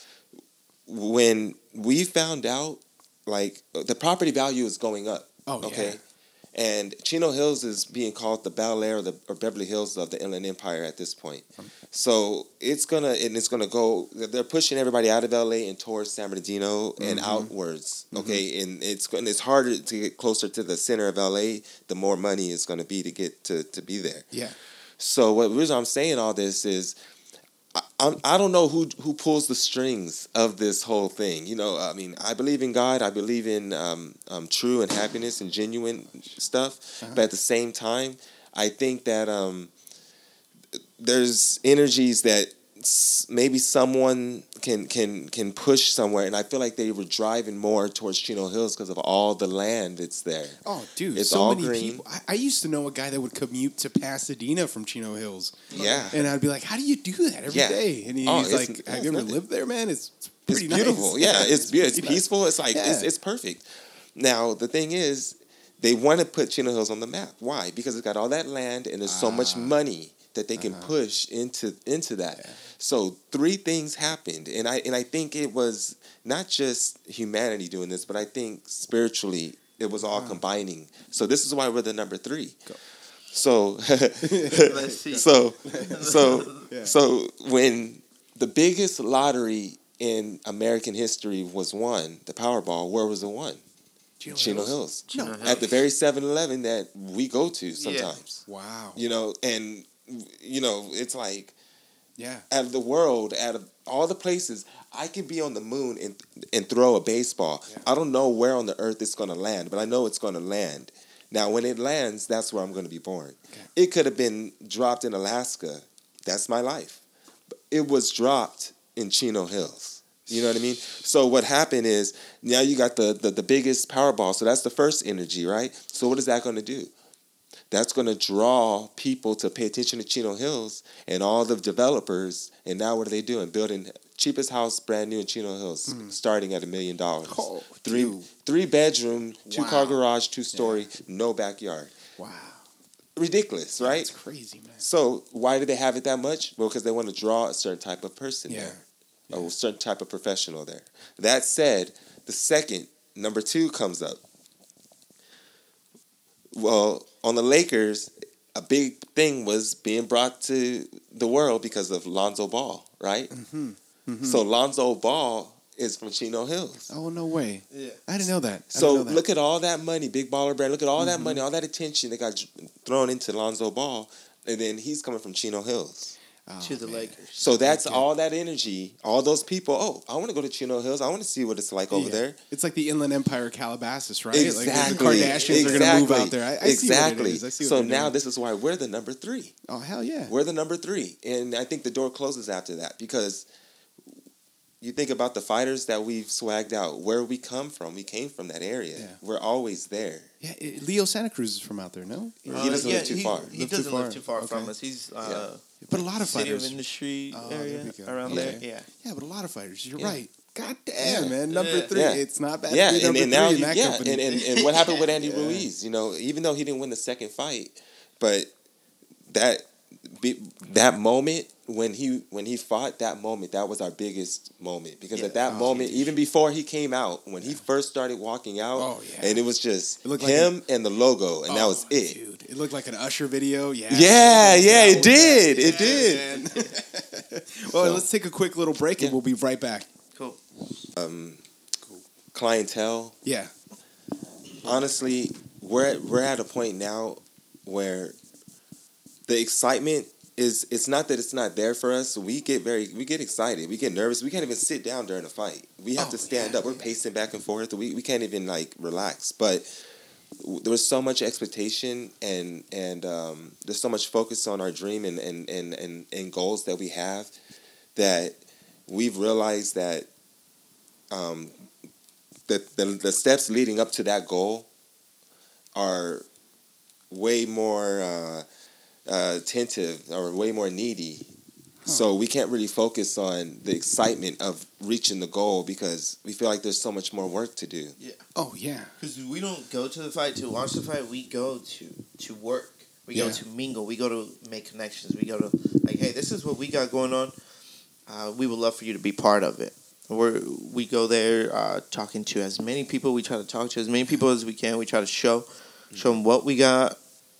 Speaker 3: when we found out like the property value is going up.
Speaker 1: Oh,
Speaker 3: okay.
Speaker 1: yeah.
Speaker 3: And Chino Hills is being called the Bel Air or the or Beverly Hills of the Inland Empire at this point. So it's gonna and it's gonna go. They're pushing everybody out of LA and towards San Bernardino and
Speaker 1: Mm-hmm.
Speaker 3: outwards. Okay, and it's and it's harder to get closer to the center of LA. The more money is going to be to get to to be there.
Speaker 1: Yeah.
Speaker 3: So what the reason I'm saying all this is, I, I'm, don't know who who pulls the strings of this whole thing. You know, I mean, I believe in God. I believe in um, um, true and happiness and genuine stuff. But at the same time, I think that um, there's energies that maybe someone can can can push somewhere, and I feel like they were driving more towards Chino Hills because of all the land that's there.
Speaker 1: Oh, dude,
Speaker 3: It's
Speaker 1: so many
Speaker 3: green.
Speaker 1: people. I, I used to know a guy that would commute to Pasadena from Chino Hills,
Speaker 3: Yeah.
Speaker 1: and I'd be like, "How do you do that every day?"
Speaker 3: Yeah.
Speaker 1: And he-
Speaker 3: Oh,
Speaker 1: he's like,
Speaker 3: yeah,
Speaker 1: "Have you ever
Speaker 3: it's
Speaker 1: lived there, man? It's
Speaker 3: It's
Speaker 1: pretty
Speaker 3: beautiful.
Speaker 1: nice.
Speaker 3: Yeah, it's beautiful. It's
Speaker 1: pretty nice.
Speaker 3: peaceful. It's like it's,
Speaker 1: Yeah.
Speaker 3: it's perfect. Now the thing is, they want to put Chino Hills on the map. Why? Because it's got all that land and there's so
Speaker 1: Ah.
Speaker 3: much money that they
Speaker 1: Uh-huh.
Speaker 3: can push into into that. So three things happened, and I and I think it was not just humanity doing this, but I think spiritually it was all combining. So this is why we're the number three. So
Speaker 2: Let's see.
Speaker 3: so so
Speaker 1: Yeah.
Speaker 3: so when the biggest lottery in American history was won, the Powerball, where was it won?
Speaker 1: Chino,
Speaker 3: Chino Hills.
Speaker 1: No. Mm-hmm.
Speaker 3: At the very 7-Eleven that we go to sometimes.
Speaker 1: Wow.
Speaker 3: You know, and you know, it's like
Speaker 1: Yeah.
Speaker 3: out of the world, out of all the places, I can be on the moon and and throw a baseball.
Speaker 1: Yeah.
Speaker 3: I don't know where on the earth it's going to land, but I know it's going to land. Now, when it lands, that's where I'm going to be born.
Speaker 1: Okay.
Speaker 3: It could have been dropped in Alaska. That's my life. But it was dropped in Chino Hills. You know what I mean? So what happened is now you got the the, the biggest Powerball. So that's the first energy, right? So what is that going to do? That's going to draw people to pay attention to Chino Hills and all the developers. And now what are they doing? Building cheapest house brand new in Chino Hills, hmm. starting at a million dollars.
Speaker 1: Oh,
Speaker 3: Three
Speaker 1: dude.
Speaker 3: three bedroom, two car garage, two story, no backyard.
Speaker 1: Wow.
Speaker 3: Ridiculous, right?
Speaker 1: That's crazy, man.
Speaker 3: So why do they have it that much? Well, because they want to draw a certain type of person
Speaker 1: Yeah.
Speaker 3: there, a certain type of professional there. That said, the second number two comes up. Well, on the Lakers, a big thing was being brought to the world because of Lonzo Ball, right?
Speaker 1: Mm-hmm.
Speaker 3: So Lonzo Ball is from Chino Hills.
Speaker 1: Oh no way!
Speaker 2: Yeah.
Speaker 1: I didn't know that. I didn't
Speaker 3: So
Speaker 1: know that.
Speaker 3: look at all that money, big baller brand. Look at all that
Speaker 1: Mm-hmm.
Speaker 3: money, all that attention that got thrown into Lonzo Ball, and then he's coming from Chino Hills.
Speaker 1: Oh,
Speaker 2: to the
Speaker 1: man.
Speaker 2: Lakers.
Speaker 3: So that's
Speaker 1: Okay.
Speaker 3: all that energy, all those people. Oh, I want to go to Chino Hills. I want to see what it's like over
Speaker 1: Yeah.
Speaker 3: there.
Speaker 1: It's like the Inland Empire Calabasas, right? Like
Speaker 3: Exactly.
Speaker 1: the Kardashians are going to move out there. I, I
Speaker 3: exactly.
Speaker 1: see what it is. I see what
Speaker 3: so now
Speaker 1: doing.
Speaker 3: this is why we're the number three.
Speaker 1: Oh hell yeah!
Speaker 3: We're the number three, and I think the door closes after that because you think about the fighters that we've swagged out. Where we come from, we came from that area.
Speaker 1: Yeah.
Speaker 3: We're always there.
Speaker 1: Yeah, Leo Santa Cruz is from out there, no?
Speaker 3: He doesn't live too
Speaker 2: he,
Speaker 3: far.
Speaker 2: He
Speaker 1: Live
Speaker 2: doesn't
Speaker 1: far.
Speaker 2: live too far from us. He's uh,
Speaker 1: But a lot of
Speaker 2: city
Speaker 1: fighters.
Speaker 2: of industry
Speaker 1: Oh, there
Speaker 2: area
Speaker 1: we go.
Speaker 2: around
Speaker 1: Okay.
Speaker 2: there. Yeah.
Speaker 1: Yeah, but a lot of fighters. You're
Speaker 3: Yeah.
Speaker 1: right. God damn,
Speaker 3: Yeah.
Speaker 1: man. Number
Speaker 2: Yeah.
Speaker 1: three.
Speaker 3: Yeah.
Speaker 1: It's not bad.
Speaker 3: yeah,
Speaker 1: to be
Speaker 3: and,
Speaker 1: number
Speaker 3: and now
Speaker 1: in
Speaker 3: you,
Speaker 1: that
Speaker 3: yeah, and, and, and what happened with Andy
Speaker 1: Yeah.
Speaker 3: Ruiz? You know, even though he didn't win the second fight, but that that moment when he when he fought that moment that was our biggest moment because
Speaker 2: Yeah.
Speaker 3: at that
Speaker 1: Oh,
Speaker 3: moment
Speaker 1: huge.
Speaker 3: even before he came out when he first started walking out
Speaker 1: Oh, yeah.
Speaker 3: and it was just
Speaker 1: It looked like
Speaker 3: him and the logo and that
Speaker 1: Oh,
Speaker 3: was it
Speaker 1: Dude, it looked like an Usher video. Yeah.
Speaker 3: Yeah, yeah, it did.
Speaker 1: that.
Speaker 3: It did.
Speaker 1: well,
Speaker 3: So-
Speaker 1: let's take a quick little break and
Speaker 3: Yeah.
Speaker 1: we'll be right back.
Speaker 2: Cool.
Speaker 3: um, clientele
Speaker 1: Yeah.
Speaker 3: honestly, we're at, we're at a point now where the excitement is it's not that it's not there for us. We get very we get excited. We get nervous. We can't even sit down during a fight. We have
Speaker 1: Oh,
Speaker 3: to stand
Speaker 1: yeah,
Speaker 3: up. We're pacing back and forth. We we can't even like relax. But w- there was so much expectation and and um, there's so much focus on our dream and and, and, and and goals that we have that we've realized that um, the, the the steps leading up to that goal are way more uh, uh, attentive or way more needy. So we can't really focus on the excitement of reaching the goal because we feel like there's so much more work to do. Yeah.
Speaker 1: Oh yeah.
Speaker 2: Because we don't go to the fight to watch the fight. We go to to work. We go to mingle. We go to make connections. We go to like, hey, this is what we got going on. Uh, we would love for you to be part of it. We're, we go there uh, talking to as many people. We try to talk to as many people as we can. We try to show show them what we got,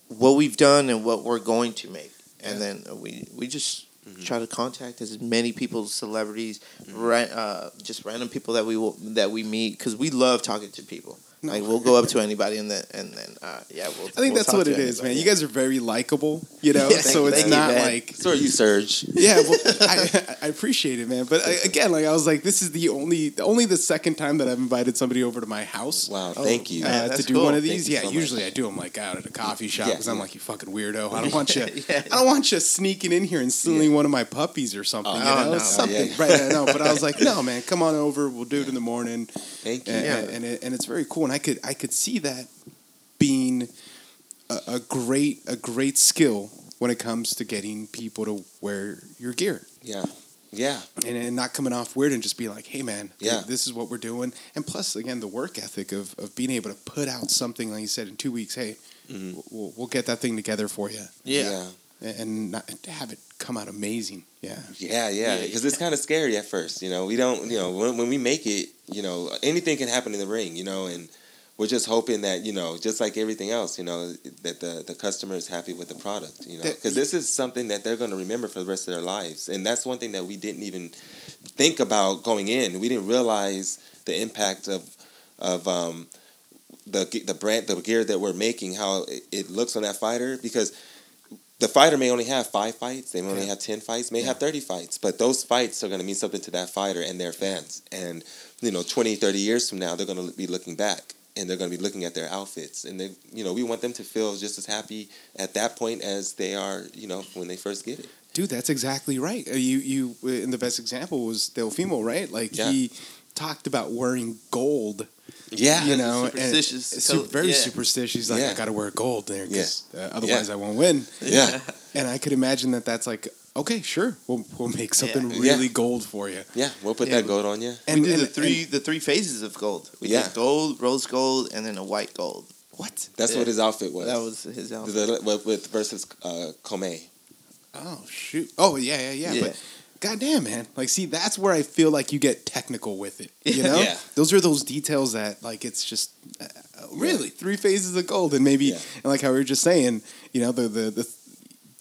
Speaker 2: what we've done, and what we're going to make. And then we we just try to contact as many people, celebrities, ra- uh, just random people that we will, that we meet because we love talking to people.
Speaker 1: No.
Speaker 2: Like we'll go up to anybody and then and then uh, yeah, we'll.
Speaker 1: I think that's what it is, man. You guys are very likable, you know.
Speaker 2: Yeah,
Speaker 1: so
Speaker 2: thank
Speaker 1: it's
Speaker 2: you,
Speaker 1: not
Speaker 2: man.
Speaker 1: like
Speaker 3: So are you, Serge?
Speaker 1: yeah. Well, I, I appreciate it, man. But I, again, like I was like, this is the only only the second time that I've invited somebody over to my house.
Speaker 3: Wow, thank you.
Speaker 1: uh,
Speaker 2: Man,
Speaker 1: to do
Speaker 2: cool.
Speaker 1: one of these.
Speaker 3: you
Speaker 1: Yeah,
Speaker 3: so much.
Speaker 1: usually I do them like out at a coffee shop
Speaker 3: Yeah,
Speaker 1: because I'm like, you fucking weirdo. I don't want you.
Speaker 2: Yeah.
Speaker 1: I don't want you sneaking in here and stealing one of my puppies or something.
Speaker 3: Oh,
Speaker 1: you know,
Speaker 2: Oh,
Speaker 1: something.
Speaker 3: yeah.
Speaker 1: Right? I know. But I was like, no, man, come on over. We'll do it in the morning.
Speaker 3: Thank you.
Speaker 1: And,
Speaker 2: Yeah.
Speaker 1: and, and, and it's very cool. And I could I could see that being a, a great a great skill when it comes to getting people to wear your gear
Speaker 3: Yeah, yeah,
Speaker 1: and, and not coming off weird and just be like, hey man,
Speaker 3: Yeah.
Speaker 1: this is what we're doing. And plus, again, the work ethic of, of being able to put out something like you said in two weeks. Hey,
Speaker 3: Mhm.
Speaker 1: we'll, we'll get that thing together for you
Speaker 2: Yeah.
Speaker 1: and, and not, have it come out amazing. Yeah,
Speaker 3: Yeah, yeah,
Speaker 2: Yeah.
Speaker 3: because it's kind of scary at first. You know, we don't. You know, when, when we make it, you know, anything can happen in the ring. You know, and we're just hoping that you know, just like everything else, you know, that the the customer is happy with the product. You know, because this is something that they're going to remember for the rest of their lives, and that's one thing that we didn't even think about going in. We didn't realize the impact of of um, the the brand the gear that we're making, how it, it looks on that fighter, because the fighter may only have five fights, they may only have ten fights, may have thirty fights, but those fights are going to mean something to that fighter and their fans. And you know, 20, 30 years from now, they're going to be looking back and they're going to be looking at their outfits, and they, you know, we want them to feel just as happy at that point as they are, you know, when they first get it.
Speaker 1: dude, that's exactly right. Uh, You you uh, and the best example was Teofimo, right? Like
Speaker 3: Yeah.
Speaker 1: he talked about wearing gold.
Speaker 3: Yeah,
Speaker 1: you know, and
Speaker 2: superstitious.
Speaker 1: it's su- very
Speaker 2: Yeah.
Speaker 1: superstitious. He's like,
Speaker 3: Yeah.
Speaker 1: I got to wear gold there because
Speaker 3: Yeah.
Speaker 1: uh, otherwise
Speaker 3: Yeah.
Speaker 1: I won't win.
Speaker 3: yeah,
Speaker 1: And I could imagine that that's like, okay, sure, we'll we'll make something
Speaker 3: Yeah.
Speaker 1: really gold for you.
Speaker 3: yeah. We'll put
Speaker 2: Yeah,
Speaker 3: that gold on you.
Speaker 1: And
Speaker 2: we did
Speaker 1: and-
Speaker 2: the three the three phases of gold. We
Speaker 3: Yeah.
Speaker 2: did gold, rose gold, and then a white gold.
Speaker 1: what?
Speaker 3: That's
Speaker 2: Yeah.
Speaker 3: what his outfit was.
Speaker 2: That was his outfit.
Speaker 3: the, with, with versus uh, Commey.
Speaker 1: Oh shoot! Oh yeah, yeah, yeah.
Speaker 2: Yeah.
Speaker 1: But goddamn, man, like, see, that's where I feel like you get technical with it. You know,
Speaker 3: Yeah.
Speaker 1: those are those details that like it's just uh, really three phases of gold, and maybe
Speaker 3: Yeah.
Speaker 1: and like how we were just saying, you know, the the the.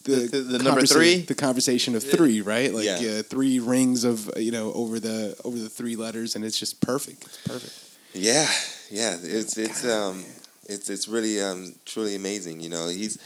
Speaker 1: The,
Speaker 2: The- the- the number three?
Speaker 1: the conversation of three, right? Like
Speaker 3: Yeah.
Speaker 1: uh, three rings of uh, you know over the over the three letters, and it's just perfect. It's perfect.
Speaker 3: Yeah, yeah. It's it's um it's it's really um truly amazing. You know, he's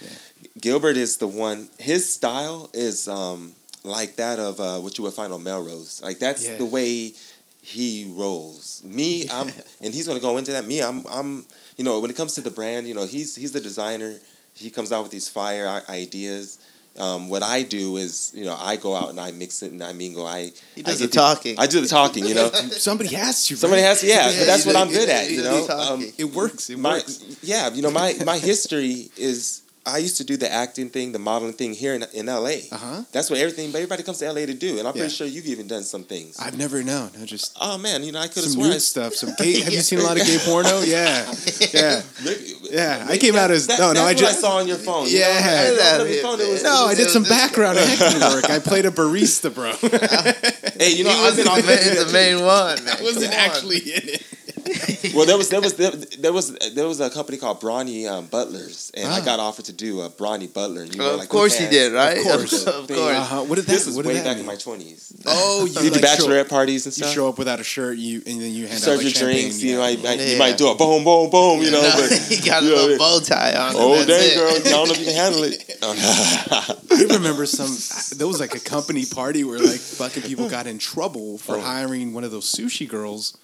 Speaker 3: Gilbert is the one. His style is um like that of uh, what you would find on Melrose. Like that's
Speaker 1: Yeah.
Speaker 3: the way he rolls. Me, I'm, and he's gonna go into that. Me, I'm, I'm. You know, when it comes to the brand, you know, he's he's the designer. He comes out with these fire ideas. Um, what I do is, you know, I go out and I mix it and I mingle. I
Speaker 2: He
Speaker 3: I
Speaker 2: does the
Speaker 3: get
Speaker 2: talking.
Speaker 3: I do the talking. You know,
Speaker 1: Somebody has to.
Speaker 3: somebody has to. Yeah,
Speaker 1: Somebody
Speaker 3: but that's what. I'm good at. You know, um.
Speaker 1: It works. It
Speaker 3: my
Speaker 1: works.
Speaker 3: yeah, you know my my history is I used to do the acting thing, the modeling thing here in in L.A.
Speaker 1: Uh-huh.
Speaker 3: That's what everything. but Everybody comes to L.A. to do, and I'm pretty sure you've even done some things.
Speaker 1: I've never known. I just
Speaker 3: oh man, you know I could have
Speaker 1: some
Speaker 3: sworn.
Speaker 1: nude stuff. Some gay. Have you seen a lot of gay porno? Yeah, yeah.
Speaker 3: Maybe-
Speaker 1: Yeah, I
Speaker 3: maybe
Speaker 1: came out as-
Speaker 3: that-
Speaker 1: no, no,
Speaker 3: that's
Speaker 1: I
Speaker 3: what
Speaker 1: just-
Speaker 3: I saw on your phone. you
Speaker 1: Yeah.
Speaker 3: know? I
Speaker 1: Get
Speaker 3: looked
Speaker 2: out
Speaker 3: up
Speaker 2: of
Speaker 3: your phone, it was-
Speaker 1: No, I
Speaker 2: It
Speaker 1: did
Speaker 2: was
Speaker 1: some
Speaker 2: this guy.
Speaker 1: background acting work. I played a barista, bro.
Speaker 3: Hey, you know,
Speaker 2: He
Speaker 3: I
Speaker 2: wasn't the main, the main one. Man.
Speaker 1: I wasn't
Speaker 2: Come on.
Speaker 1: actually in it.
Speaker 3: well, there was there was there, there was there was a company called Brawny um, Butlers, and I
Speaker 1: Ah.
Speaker 3: got offered to do a Brawny Butler. And you wear,
Speaker 2: Of
Speaker 3: like,
Speaker 2: course
Speaker 3: those
Speaker 2: he did, right?
Speaker 1: Of course.
Speaker 2: of course.
Speaker 1: Uh-huh. What did that?
Speaker 3: This was
Speaker 1: what
Speaker 3: way
Speaker 1: that
Speaker 3: back
Speaker 1: mean?
Speaker 3: in my twenties.
Speaker 1: Oh, you
Speaker 3: Did the
Speaker 1: like show-
Speaker 3: bachelorette parties and
Speaker 1: You
Speaker 3: stuff.
Speaker 1: show up without a shirt, you and then you hand
Speaker 3: Serve
Speaker 1: out
Speaker 3: your
Speaker 1: like champagne,
Speaker 3: drinks. You
Speaker 1: yeah.
Speaker 3: might, might you
Speaker 2: Yeah.
Speaker 3: might do a boom, boom, boom. You know,
Speaker 2: No,
Speaker 3: but
Speaker 2: he got a
Speaker 3: you know,
Speaker 2: bow tie on.
Speaker 3: Oh
Speaker 2: and
Speaker 3: dang,
Speaker 2: that's it.
Speaker 3: girl! I don't know if you can handle it.
Speaker 1: I remember some. There was like a company party where like fucking people got in trouble for
Speaker 3: Oh.
Speaker 1: hiring one of those sushi girls,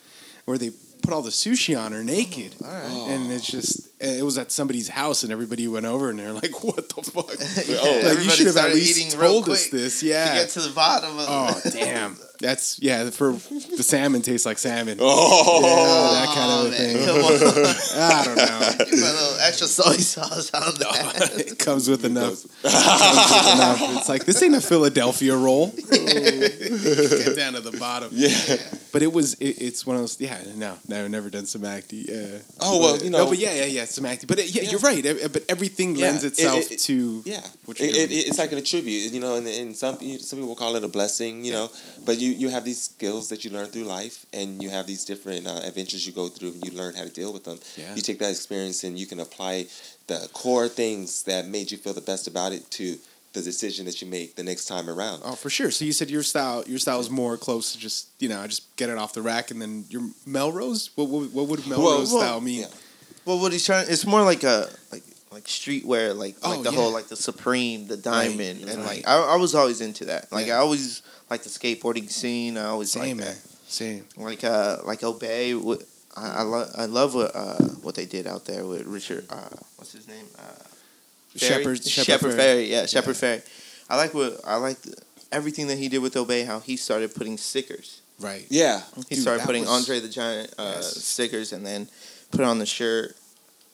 Speaker 1: where they put all the sushi on her naked,
Speaker 2: oh, right.
Speaker 3: Oh.
Speaker 1: and it's just it was at somebody's house, and everybody went over and they're like, "What the fuck?"
Speaker 2: Yeah,
Speaker 3: Oh.
Speaker 1: like you should have at least told us this.
Speaker 2: To
Speaker 1: Yeah.
Speaker 2: get to the bottom of
Speaker 1: Oh damn. That's yeah. For the salmon tastes like salmon.
Speaker 3: oh,
Speaker 1: Yeah, that kind of a thing. I don't know.
Speaker 2: Put a little extra soy sauce on that.
Speaker 1: it comes with enough. It comes with enough. It's like this ain't a Philadelphia roll. Get down to the bottom.
Speaker 3: yeah.
Speaker 1: But it was. It, it's one of those. Yeah. No. No. Never done some. Yeah.
Speaker 3: Oh, well,
Speaker 1: But-
Speaker 3: you
Speaker 1: No,
Speaker 3: know-
Speaker 1: but yeah, yeah, yeah. Some acting. But it, yeah,
Speaker 3: Yeah.
Speaker 1: you're right. eh, But everything
Speaker 3: Yeah,
Speaker 1: lends
Speaker 3: it-
Speaker 1: itself
Speaker 3: it-
Speaker 1: to.
Speaker 3: Yeah,
Speaker 1: What you're
Speaker 3: it, it, it's like an attribute, you know, and, and some some people call it a blessing, you know. But you, you have these skills that you learn through life, and you have these different uh, adventures you go through, and you learn how to deal with them.
Speaker 1: Yeah.
Speaker 3: You take that experience and you can apply the core things that made you feel the best about it to the decision that you make the next time around.
Speaker 1: Oh, for sure. So you said your style, your style is more close to just you know, just get it off the rack, and then your Melrose. What what, what would Melrose
Speaker 2: well,
Speaker 1: style mean?
Speaker 3: yeah.
Speaker 2: Well, what he's trying, it's more like a like like streetwear, like
Speaker 1: Oh,
Speaker 2: like the
Speaker 1: yeah.
Speaker 2: whole like the Supreme, the diamond, and
Speaker 1: right.
Speaker 2: like I, I was always into that. Like
Speaker 1: Yeah.
Speaker 2: I always like the skateboarding scene. I always
Speaker 1: Same
Speaker 2: like
Speaker 1: man. Same.
Speaker 2: Like uh like Obey. What I I, lo- I love what uh what they did out there with Richard. Uh, what's his name? Uh,
Speaker 1: Shepard.
Speaker 2: Shepard,
Speaker 1: Fairey.
Speaker 2: Fairey. Yeah, Shepard Fairey. I like what I like everything that he did with Obey. How he started putting stickers.
Speaker 1: Right.
Speaker 3: Yeah,
Speaker 2: He
Speaker 1: Dude,
Speaker 2: started putting
Speaker 1: was-
Speaker 2: Andre the Giant uh,
Speaker 1: Yes.
Speaker 2: stickers and then put on the shirt.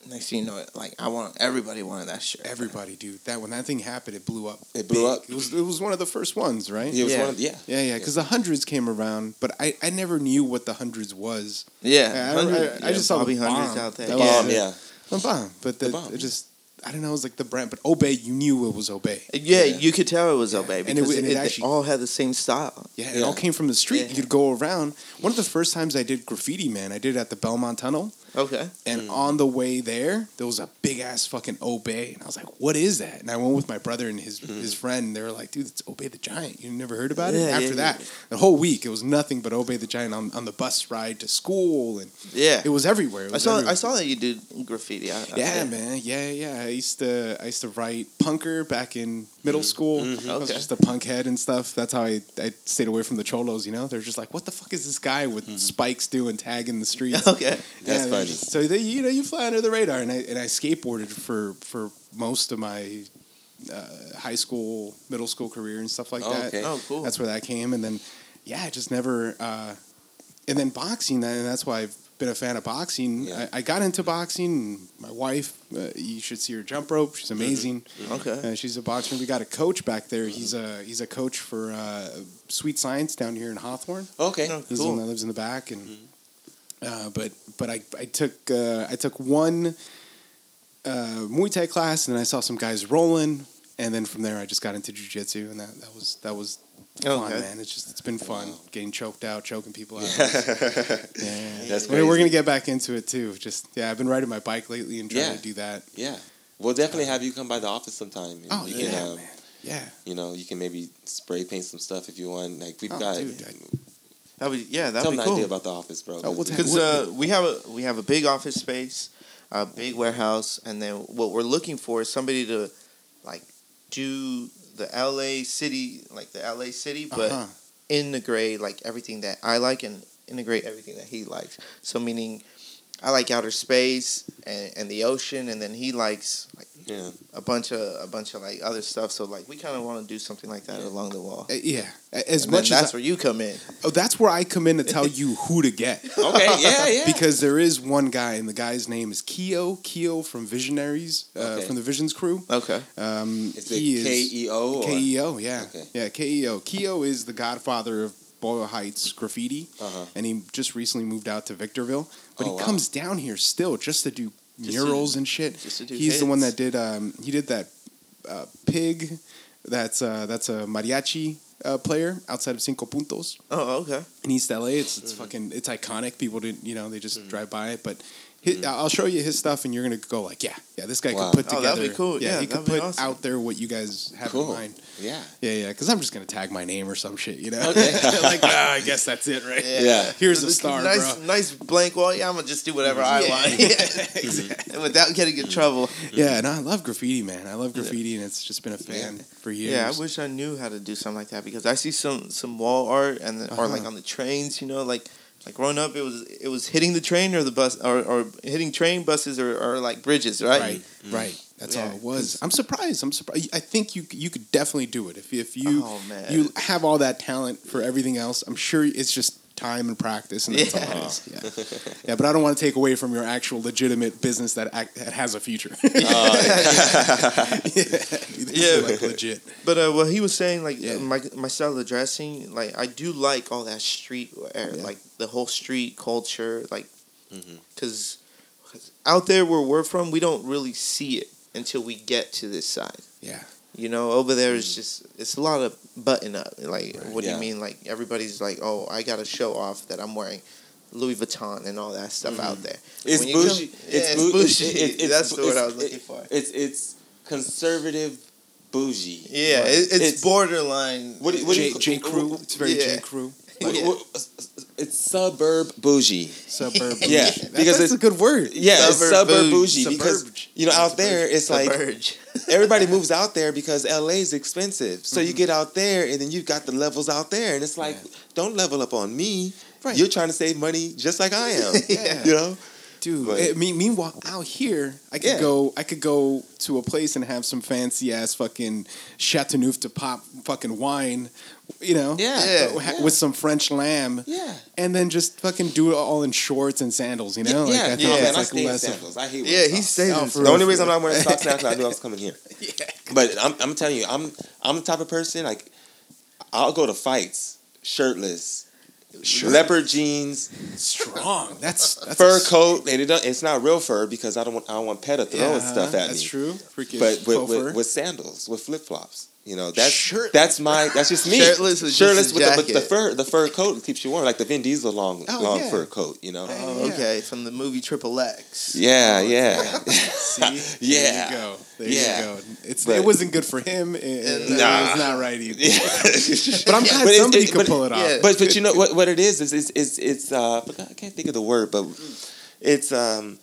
Speaker 2: Next thing you know, like I want everybody wanted that shirt.
Speaker 1: Everybody, dude. That when that thing happened, it blew up.
Speaker 3: It blew
Speaker 1: big.
Speaker 3: up.
Speaker 1: It was it was one of the first ones, right?
Speaker 3: it was
Speaker 2: Yeah.
Speaker 3: one of yeah.
Speaker 1: Yeah, yeah, because the hundreds came around, but I, I never knew what the hundreds was.
Speaker 2: Yeah,
Speaker 1: Yeah, I-
Speaker 2: hundred-
Speaker 1: I- I just saw
Speaker 2: Bobby
Speaker 1: the
Speaker 2: hundreds
Speaker 1: bomb.
Speaker 2: out there.
Speaker 1: That
Speaker 2: yeah.
Speaker 1: was
Speaker 3: yeah.
Speaker 1: The bomb, but the,
Speaker 3: The bomb.
Speaker 1: it just I don't know. It was like the brand, but Obey, you knew it was Obey.
Speaker 2: Yeah,
Speaker 3: Yeah.
Speaker 2: you could tell it was
Speaker 1: Yeah.
Speaker 2: Obey
Speaker 1: And it
Speaker 2: because
Speaker 1: wa-
Speaker 2: it,
Speaker 1: and it
Speaker 2: it- they
Speaker 1: actually-
Speaker 2: all had the same style.
Speaker 1: Yeah, it
Speaker 3: Yeah.
Speaker 1: all came from the street.
Speaker 2: Yeah.
Speaker 1: You'd go around. One of the first times I did graffiti, man, I did it at the Belmont Tunnel,
Speaker 2: Okay.
Speaker 1: and
Speaker 3: Mm.
Speaker 1: on the way there, there was a big ass fucking Obey, and I was like, "What is that?" And I went with my brother and his
Speaker 3: Mm.
Speaker 1: his friend. And they were like, "Dude, it's Obey the Giant. You never heard about it?"
Speaker 2: Yeah,
Speaker 1: After
Speaker 2: yeah,
Speaker 1: that, the whole week it was nothing but Obey the Giant on, on the bus ride to school, and
Speaker 2: Yeah.
Speaker 1: it was everywhere. It
Speaker 2: I saw
Speaker 1: everywhere.
Speaker 2: I saw that you did graffiti. I, I-
Speaker 1: Yeah, man. Yeah, yeah. I used to I used to write punker back in middle school. I was
Speaker 2: Mm-hmm. Okay.
Speaker 1: just a punk head and stuff. That's how I, I stayed away from the cholos. You know, they're just like, what the fuck is this guy with spikes doing tagging the streets?
Speaker 2: Okay.
Speaker 3: That's
Speaker 1: they're
Speaker 3: funny.
Speaker 1: just- so they, you know, you fly under the radar, and I and I skateboarded for for most of my uh, high school, middle school career and stuff like
Speaker 3: Oh,
Speaker 1: that.
Speaker 3: okay.
Speaker 2: Oh, cool.
Speaker 1: That's where that came, and then yeah, I just never. Uh, and then boxing, and that's why I've been a fan of boxing.
Speaker 3: Yeah.
Speaker 1: I, I got into boxing. My wife, uh, you should see her jump rope. She's amazing.
Speaker 2: Okay.
Speaker 1: Uh, she's a boxer. We got a coach back there. He's a he's a coach for uh, Sweet Science down here in Hawthorne.
Speaker 3: Okay.
Speaker 2: Oh,
Speaker 1: He's the one that lives in the back, and uh, but but I I took uh, I took one uh, Muay Thai class, and then I saw some guys rolling, and then from there I just got into jujitsu, and that, that was that was fun,
Speaker 2: Okay.
Speaker 1: man. It's just it's been fun getting choked out, choking people out.
Speaker 3: yeah.
Speaker 1: yeah,
Speaker 3: That's
Speaker 1: We're, we're gonna get back into it too. Just yeah, I've been riding my bike lately and trying
Speaker 3: Yeah.
Speaker 1: to do that.
Speaker 3: Yeah, we'll definitely have you come by the office sometime. and
Speaker 1: Oh
Speaker 3: you
Speaker 1: yeah,
Speaker 3: can, um,
Speaker 1: man. Yeah.
Speaker 3: You know, you can maybe spray paint some stuff if you want. Like we've
Speaker 1: Oh,
Speaker 3: got.
Speaker 1: dude, I-
Speaker 2: That would yeah, that'd
Speaker 3: tell
Speaker 2: be
Speaker 3: them the idea about the office, bro.
Speaker 1: Oh, we'll
Speaker 2: Because uh, we have a we have a big office space, a big warehouse, and then what we're looking for is somebody to like do the LA city, like the LA city, but
Speaker 1: Uh-huh.
Speaker 2: integrate like everything that I like and integrate everything that he likes. So meaning, I like outer space and, and the ocean, and then he likes like
Speaker 3: Yeah.
Speaker 2: a bunch of a bunch of like other stuff. So like we kind of want to do something like that along the wall.
Speaker 1: Uh, yeah, as
Speaker 2: And
Speaker 1: much
Speaker 2: then
Speaker 1: as
Speaker 2: that's where you come in.
Speaker 1: oh, that's where I come in to tell you who to get.
Speaker 3: Okay. Yeah. Yeah.
Speaker 1: because there is one guy, and the guy's name is Keo. Keo from Visionaries, uh,
Speaker 3: Okay.
Speaker 1: from the Visions crew.
Speaker 2: Okay.
Speaker 1: Um,
Speaker 3: is
Speaker 1: he
Speaker 3: it
Speaker 1: is
Speaker 3: K E O?
Speaker 1: Yeah,
Speaker 3: Okay.
Speaker 1: yeah, Keo. Keo is the godfather of Boyle Heights graffiti,
Speaker 3: Uh-huh.
Speaker 1: and he just recently moved out to Victorville. But
Speaker 3: Oh,
Speaker 1: he
Speaker 3: wow.
Speaker 1: comes down here still just to do
Speaker 2: Just
Speaker 1: murals
Speaker 2: to-
Speaker 1: and shit.
Speaker 2: just to do
Speaker 1: He's the one that did. Um, he did that uh, pig. That's uh, that's a mariachi uh, player outside of Cinco Puntos
Speaker 2: Oh, okay.
Speaker 1: in East LA. It's
Speaker 3: Mm-hmm.
Speaker 1: it's fucking it's iconic. People didn't you know they just drive by it, but.
Speaker 3: Mm-hmm.
Speaker 1: I'll show you his stuff, and you're gonna go like, yeah, yeah. This guy
Speaker 3: Wow.
Speaker 1: could put
Speaker 2: Oh,
Speaker 1: together.
Speaker 2: that'd be cool. Yeah,
Speaker 1: he could put
Speaker 2: awesome.
Speaker 1: out there what you guys have in mind.
Speaker 3: Yeah.
Speaker 1: Yeah, yeah. Because I'm just gonna tag my name or some shit, you know.
Speaker 3: Okay.
Speaker 1: like, ah, I guess that's it, right?
Speaker 3: Yeah.
Speaker 1: Here's a star,
Speaker 2: nice,
Speaker 1: bro.
Speaker 2: nice blank wall. Yeah, I'm gonna just do whatever I
Speaker 1: Yeah. exactly.
Speaker 2: Without getting in trouble.
Speaker 1: Yeah, and I love graffiti, man. I love graffiti, and it's just been a fan for years.
Speaker 2: Yeah, I wish I knew how to do something like that because I see some some wall art and the, or like
Speaker 1: Uh-huh.
Speaker 2: on the trains, you know, like like growing up, it was it was hitting the train or the bus or, or hitting train buses or, or like bridges, right?
Speaker 1: Right, mm. right. That's
Speaker 2: Yeah,
Speaker 1: all it was. I'm surprised. I'm surprised. I think you you could definitely do it if if you
Speaker 2: Oh, man.
Speaker 1: you have all that talent for everything else. I'm sure it's just time and practice, and that's all it is. Yeah, yeah. But I don't want to take away from your actual legitimate business that act, that has a future.
Speaker 2: Yeah.
Speaker 1: like legit.
Speaker 2: But uh, what he was saying, like
Speaker 1: Yeah.
Speaker 2: my my style of dressing, like I do like all that street wear,
Speaker 1: Yeah.
Speaker 2: like the whole street culture, like
Speaker 3: Mm-hmm.
Speaker 2: because out there where we're from, we don't really see it until we get to this side.
Speaker 1: Yeah.
Speaker 2: You know, over there it's mm. just it's a lot of button up. Like, what do
Speaker 3: Yeah.
Speaker 2: you mean? Like everybody's like, oh, I got to show off that I'm wearing Louis Vuitton and all that stuff out mm-hmm. there.
Speaker 3: It's
Speaker 2: you come-
Speaker 3: bougie.
Speaker 2: yeah, it's,
Speaker 3: bou-
Speaker 2: bougie.
Speaker 3: it- it-
Speaker 2: That's the word I was looking
Speaker 3: it-
Speaker 2: for.
Speaker 3: It's it's conservative bougie.
Speaker 2: Yeah,
Speaker 3: Like,
Speaker 2: it, it's, borderline.
Speaker 3: What what do
Speaker 1: J,
Speaker 3: you-
Speaker 1: J Crew. It's very
Speaker 2: Yeah.
Speaker 1: J Crew.
Speaker 3: what-
Speaker 2: Yeah.
Speaker 3: it's suburb bougie.
Speaker 1: Suburb.
Speaker 3: Yeah,
Speaker 1: That-
Speaker 3: because
Speaker 1: that's
Speaker 3: it's-
Speaker 1: a good word.
Speaker 3: Yeah, it's
Speaker 2: Suburb
Speaker 3: suburb
Speaker 2: bougie.
Speaker 3: bougie because you know out there it's
Speaker 2: The
Speaker 3: like. Everybody moves out there because LA is expensive. So
Speaker 1: Mm-hmm.
Speaker 3: you get out there and then you've got the levels out there and it's like
Speaker 1: Yeah.
Speaker 3: don't level up on me.
Speaker 1: Right.
Speaker 3: You're trying to save money just like I am.
Speaker 1: Yeah.
Speaker 3: You know?
Speaker 1: Dude,
Speaker 3: But-
Speaker 1: I mean, meanwhile, out here, I could
Speaker 3: Yeah.
Speaker 1: go. I could go to a place and have some fancy ass fucking Chateauneuf to pop fucking wine, you know,
Speaker 3: Yeah.
Speaker 2: Yeah.
Speaker 1: uh, with some French lamb,
Speaker 3: Yeah.
Speaker 1: and then just fucking do it all in shorts and sandals, you know? Like,
Speaker 3: yeah,
Speaker 1: I
Speaker 3: yeah,
Speaker 1: think
Speaker 3: man,
Speaker 1: that's
Speaker 3: I
Speaker 1: like
Speaker 3: stay in
Speaker 1: less of-
Speaker 3: sandals. I hate
Speaker 2: Yeah,
Speaker 3: wearing
Speaker 2: he stays
Speaker 1: Oh,
Speaker 3: The
Speaker 1: real,
Speaker 3: only
Speaker 1: for
Speaker 3: reason I'm not wearing socks now because I knew I was coming here.
Speaker 1: Yeah.
Speaker 3: But I'm, I'm telling you, I'm I'm the type of person like I'll go to fights shirtless, leopard jeans,
Speaker 1: Strong. That's, that's
Speaker 3: fur coat, and it don't, it's not real fur because I don't want I don't want PETA throwing
Speaker 1: Yeah,
Speaker 3: stuff at
Speaker 1: That's
Speaker 3: me.
Speaker 1: That's true. Freaking
Speaker 3: But with, with, with sandals, with flip flops, you know that's
Speaker 1: Shirtless.
Speaker 3: that's my that's just me.
Speaker 2: Shirtless with just
Speaker 3: shirtless
Speaker 2: a
Speaker 3: with the, but the fur the fur coat keeps you warm like the Vin Diesel long
Speaker 1: Oh,
Speaker 3: long
Speaker 1: yeah.
Speaker 3: fur coat. You know.
Speaker 2: Oh,
Speaker 1: Yeah.
Speaker 2: okay, from the movie Triple X.
Speaker 3: Yeah, yeah.
Speaker 1: See?
Speaker 3: Yeah.
Speaker 1: There you go. There
Speaker 3: Yeah.
Speaker 1: you go. It's,
Speaker 3: But-
Speaker 1: it wasn't good for him. It, it,
Speaker 3: Nah.
Speaker 1: it's not right either. But I'm glad
Speaker 3: But
Speaker 1: somebody
Speaker 3: it-
Speaker 1: could
Speaker 3: but-
Speaker 1: pull it off.
Speaker 2: yeah.
Speaker 3: but but you know what what it is is it's it's, it's uh I can't think of the word but it's um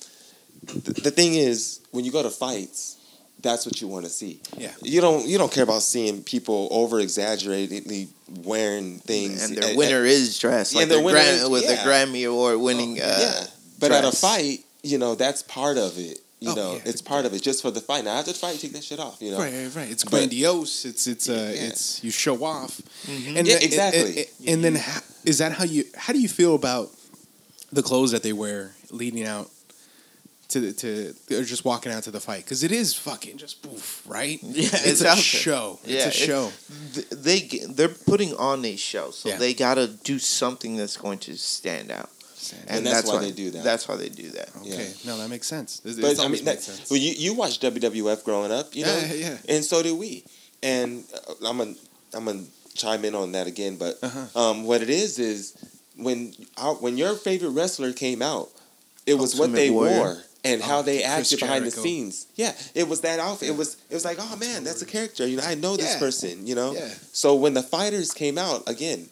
Speaker 3: the, the thing is when you go to fights that's what you want to see
Speaker 1: Yeah.
Speaker 3: you don't you don't care about seeing people over exaggeratedly wearing things
Speaker 2: And their
Speaker 3: at-
Speaker 2: winner is dressed like
Speaker 3: their
Speaker 2: the
Speaker 3: winner
Speaker 2: Gram-
Speaker 3: is-
Speaker 2: with
Speaker 3: yeah.
Speaker 2: the Grammy Award winning.
Speaker 3: at,
Speaker 2: uh,
Speaker 3: yeah but at a fight you know that's part of it you
Speaker 1: Oh,
Speaker 3: know
Speaker 1: yeah.
Speaker 3: it's part of it just for the fight now after the fight you take that shit off you know
Speaker 1: Right, right, right. It's
Speaker 3: But-
Speaker 1: grandiose. It's it's uh,
Speaker 3: Yeah.
Speaker 1: it's you show off,
Speaker 2: Mm-hmm.
Speaker 1: and
Speaker 3: Yeah,
Speaker 1: then-
Speaker 3: exactly.
Speaker 1: And, and then how, is that how you how do you feel about the clothes that they wear leading out to to or just walking out to the fight? Because it is fucking just poof, right?
Speaker 2: Yeah,
Speaker 1: it's,
Speaker 2: it's
Speaker 1: a
Speaker 2: out there.
Speaker 1: show.
Speaker 2: Yeah,
Speaker 1: it's a
Speaker 2: it-
Speaker 1: show.
Speaker 2: Th- they they're putting on a show, so
Speaker 1: Yeah.
Speaker 2: they got to do something that's going to stand out,
Speaker 3: And that's why they do that.
Speaker 2: That's why they do that.
Speaker 1: Okay, no, that makes sense. It's,
Speaker 3: But
Speaker 1: it's
Speaker 3: I mean, that,
Speaker 1: sense.
Speaker 3: well, you you watched WWF growing up, you know,
Speaker 1: Yeah, yeah,
Speaker 3: and so did we. And uh, I'm gonna I'm gonna chime in on that again, but
Speaker 1: Uh-huh.
Speaker 3: um, what it is is when our, when your favorite wrestler came out, it was what they
Speaker 2: Warrior.
Speaker 3: wore and oh, how
Speaker 1: Oh,
Speaker 3: they
Speaker 1: Chris
Speaker 3: acted behind the scenes. Yeah, it was that outfit. It was it was like, oh man, that's a character. You know, I know this
Speaker 1: Yeah.
Speaker 3: person. You know,
Speaker 1: Yeah.
Speaker 3: so when the fighters came out again,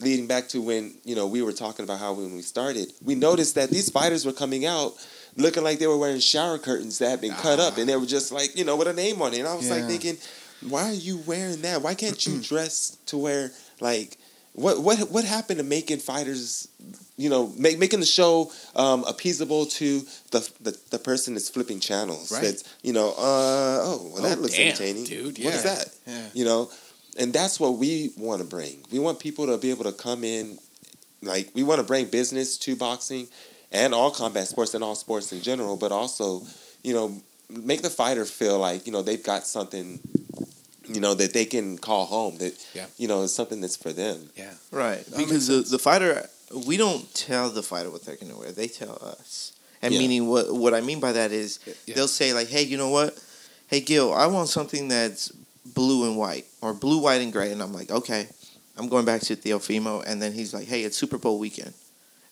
Speaker 3: leading back to when you know we were talking about how when we started, we noticed that these fighters were coming out looking like they were wearing shower curtains that had been cut up, and they were just like you know with a name on it. And I was like thinking, why are you wearing that? Why can't you dress to wear like what what what happened to making fighters, you know, make, making the show um, appeasable to the, the the person that's flipping channels.
Speaker 1: Right.
Speaker 3: That's you know, uh, oh, well, that
Speaker 1: Oh,
Speaker 3: looks
Speaker 1: damn,
Speaker 3: entertaining,
Speaker 1: dude, Yeah.
Speaker 3: What is that?
Speaker 1: yeah.
Speaker 3: You know, and that's what we want to bring. We want people to be able to come in, like we want to bring business to boxing, and all combat sports and all sports in general, but also, you know, make the fighter feel like you know they've got something. You know that they can call home. That
Speaker 1: Yeah.
Speaker 3: you know it's something that's for them.
Speaker 1: Yeah.
Speaker 2: Right.
Speaker 1: That
Speaker 2: Because the, the fighter, we don't tell the fighter what they're going to wear. They tell us. And
Speaker 3: Yeah.
Speaker 2: meaning what what I mean by that is
Speaker 1: Yeah.
Speaker 2: they'll say like, "Hey, you know what? Hey, Gil, I want something that's blue and white or blue, white, and gray." And I'm like, "Okay." I'm going back to Teofimo, and then he's like, "Hey, it's Super Bowl weekend,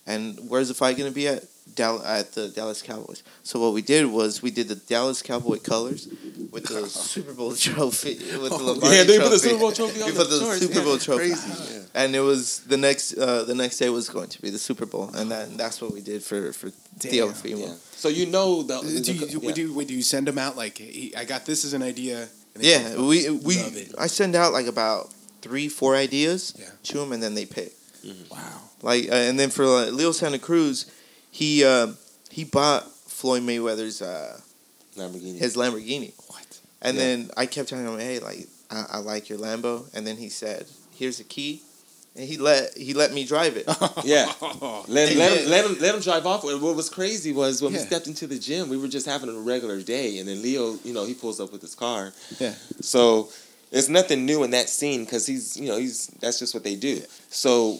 Speaker 2: and where's the fight going to be at? Dal- at the Dallas Cowboys." So what we did was we did the Dallas Cowboy colors with the Super Bowl trophy with the Lombardi
Speaker 3: yeah, they put the. Super Bowl trophy on
Speaker 2: We
Speaker 3: the
Speaker 2: put the
Speaker 3: shorts.
Speaker 2: Super
Speaker 3: Yeah,
Speaker 2: Bowl trophy
Speaker 3: Crazy. Yeah.
Speaker 2: and it was the next uh, the next day was going to be the Super Bowl, and then that's what we did for for Theo
Speaker 1: Damn.
Speaker 2: Fimo.
Speaker 3: Yeah. So you know the, the-
Speaker 1: Do you,
Speaker 3: yeah.
Speaker 1: do, you, wait, do you send them out like, hey, I got this as an idea?
Speaker 2: Yeah, we we
Speaker 1: Love it.
Speaker 2: I send out like about three four ideas
Speaker 1: Yeah.
Speaker 2: to them, and then they pick.
Speaker 1: wow.
Speaker 2: Like uh, and then for uh, Leo Santa Cruz, he uh, he bought Floyd Mayweather's uh,
Speaker 3: Lamborghini.
Speaker 2: his Lamborghini,
Speaker 1: What?
Speaker 2: and
Speaker 3: Yeah.
Speaker 2: then I kept telling him, hey, like I, I like your Lambo, and then he said, here's the key, and he let he let me drive it.
Speaker 3: Yeah. Let, let, him, let him let him drive off. And What was crazy was when
Speaker 1: Yeah.
Speaker 3: we stepped into the gym, we were just having a regular day, and then Leo, you know, he pulls up with his car.
Speaker 1: Yeah.
Speaker 3: So there's nothing new in that scene because he's, you know, he's that's just what they do. So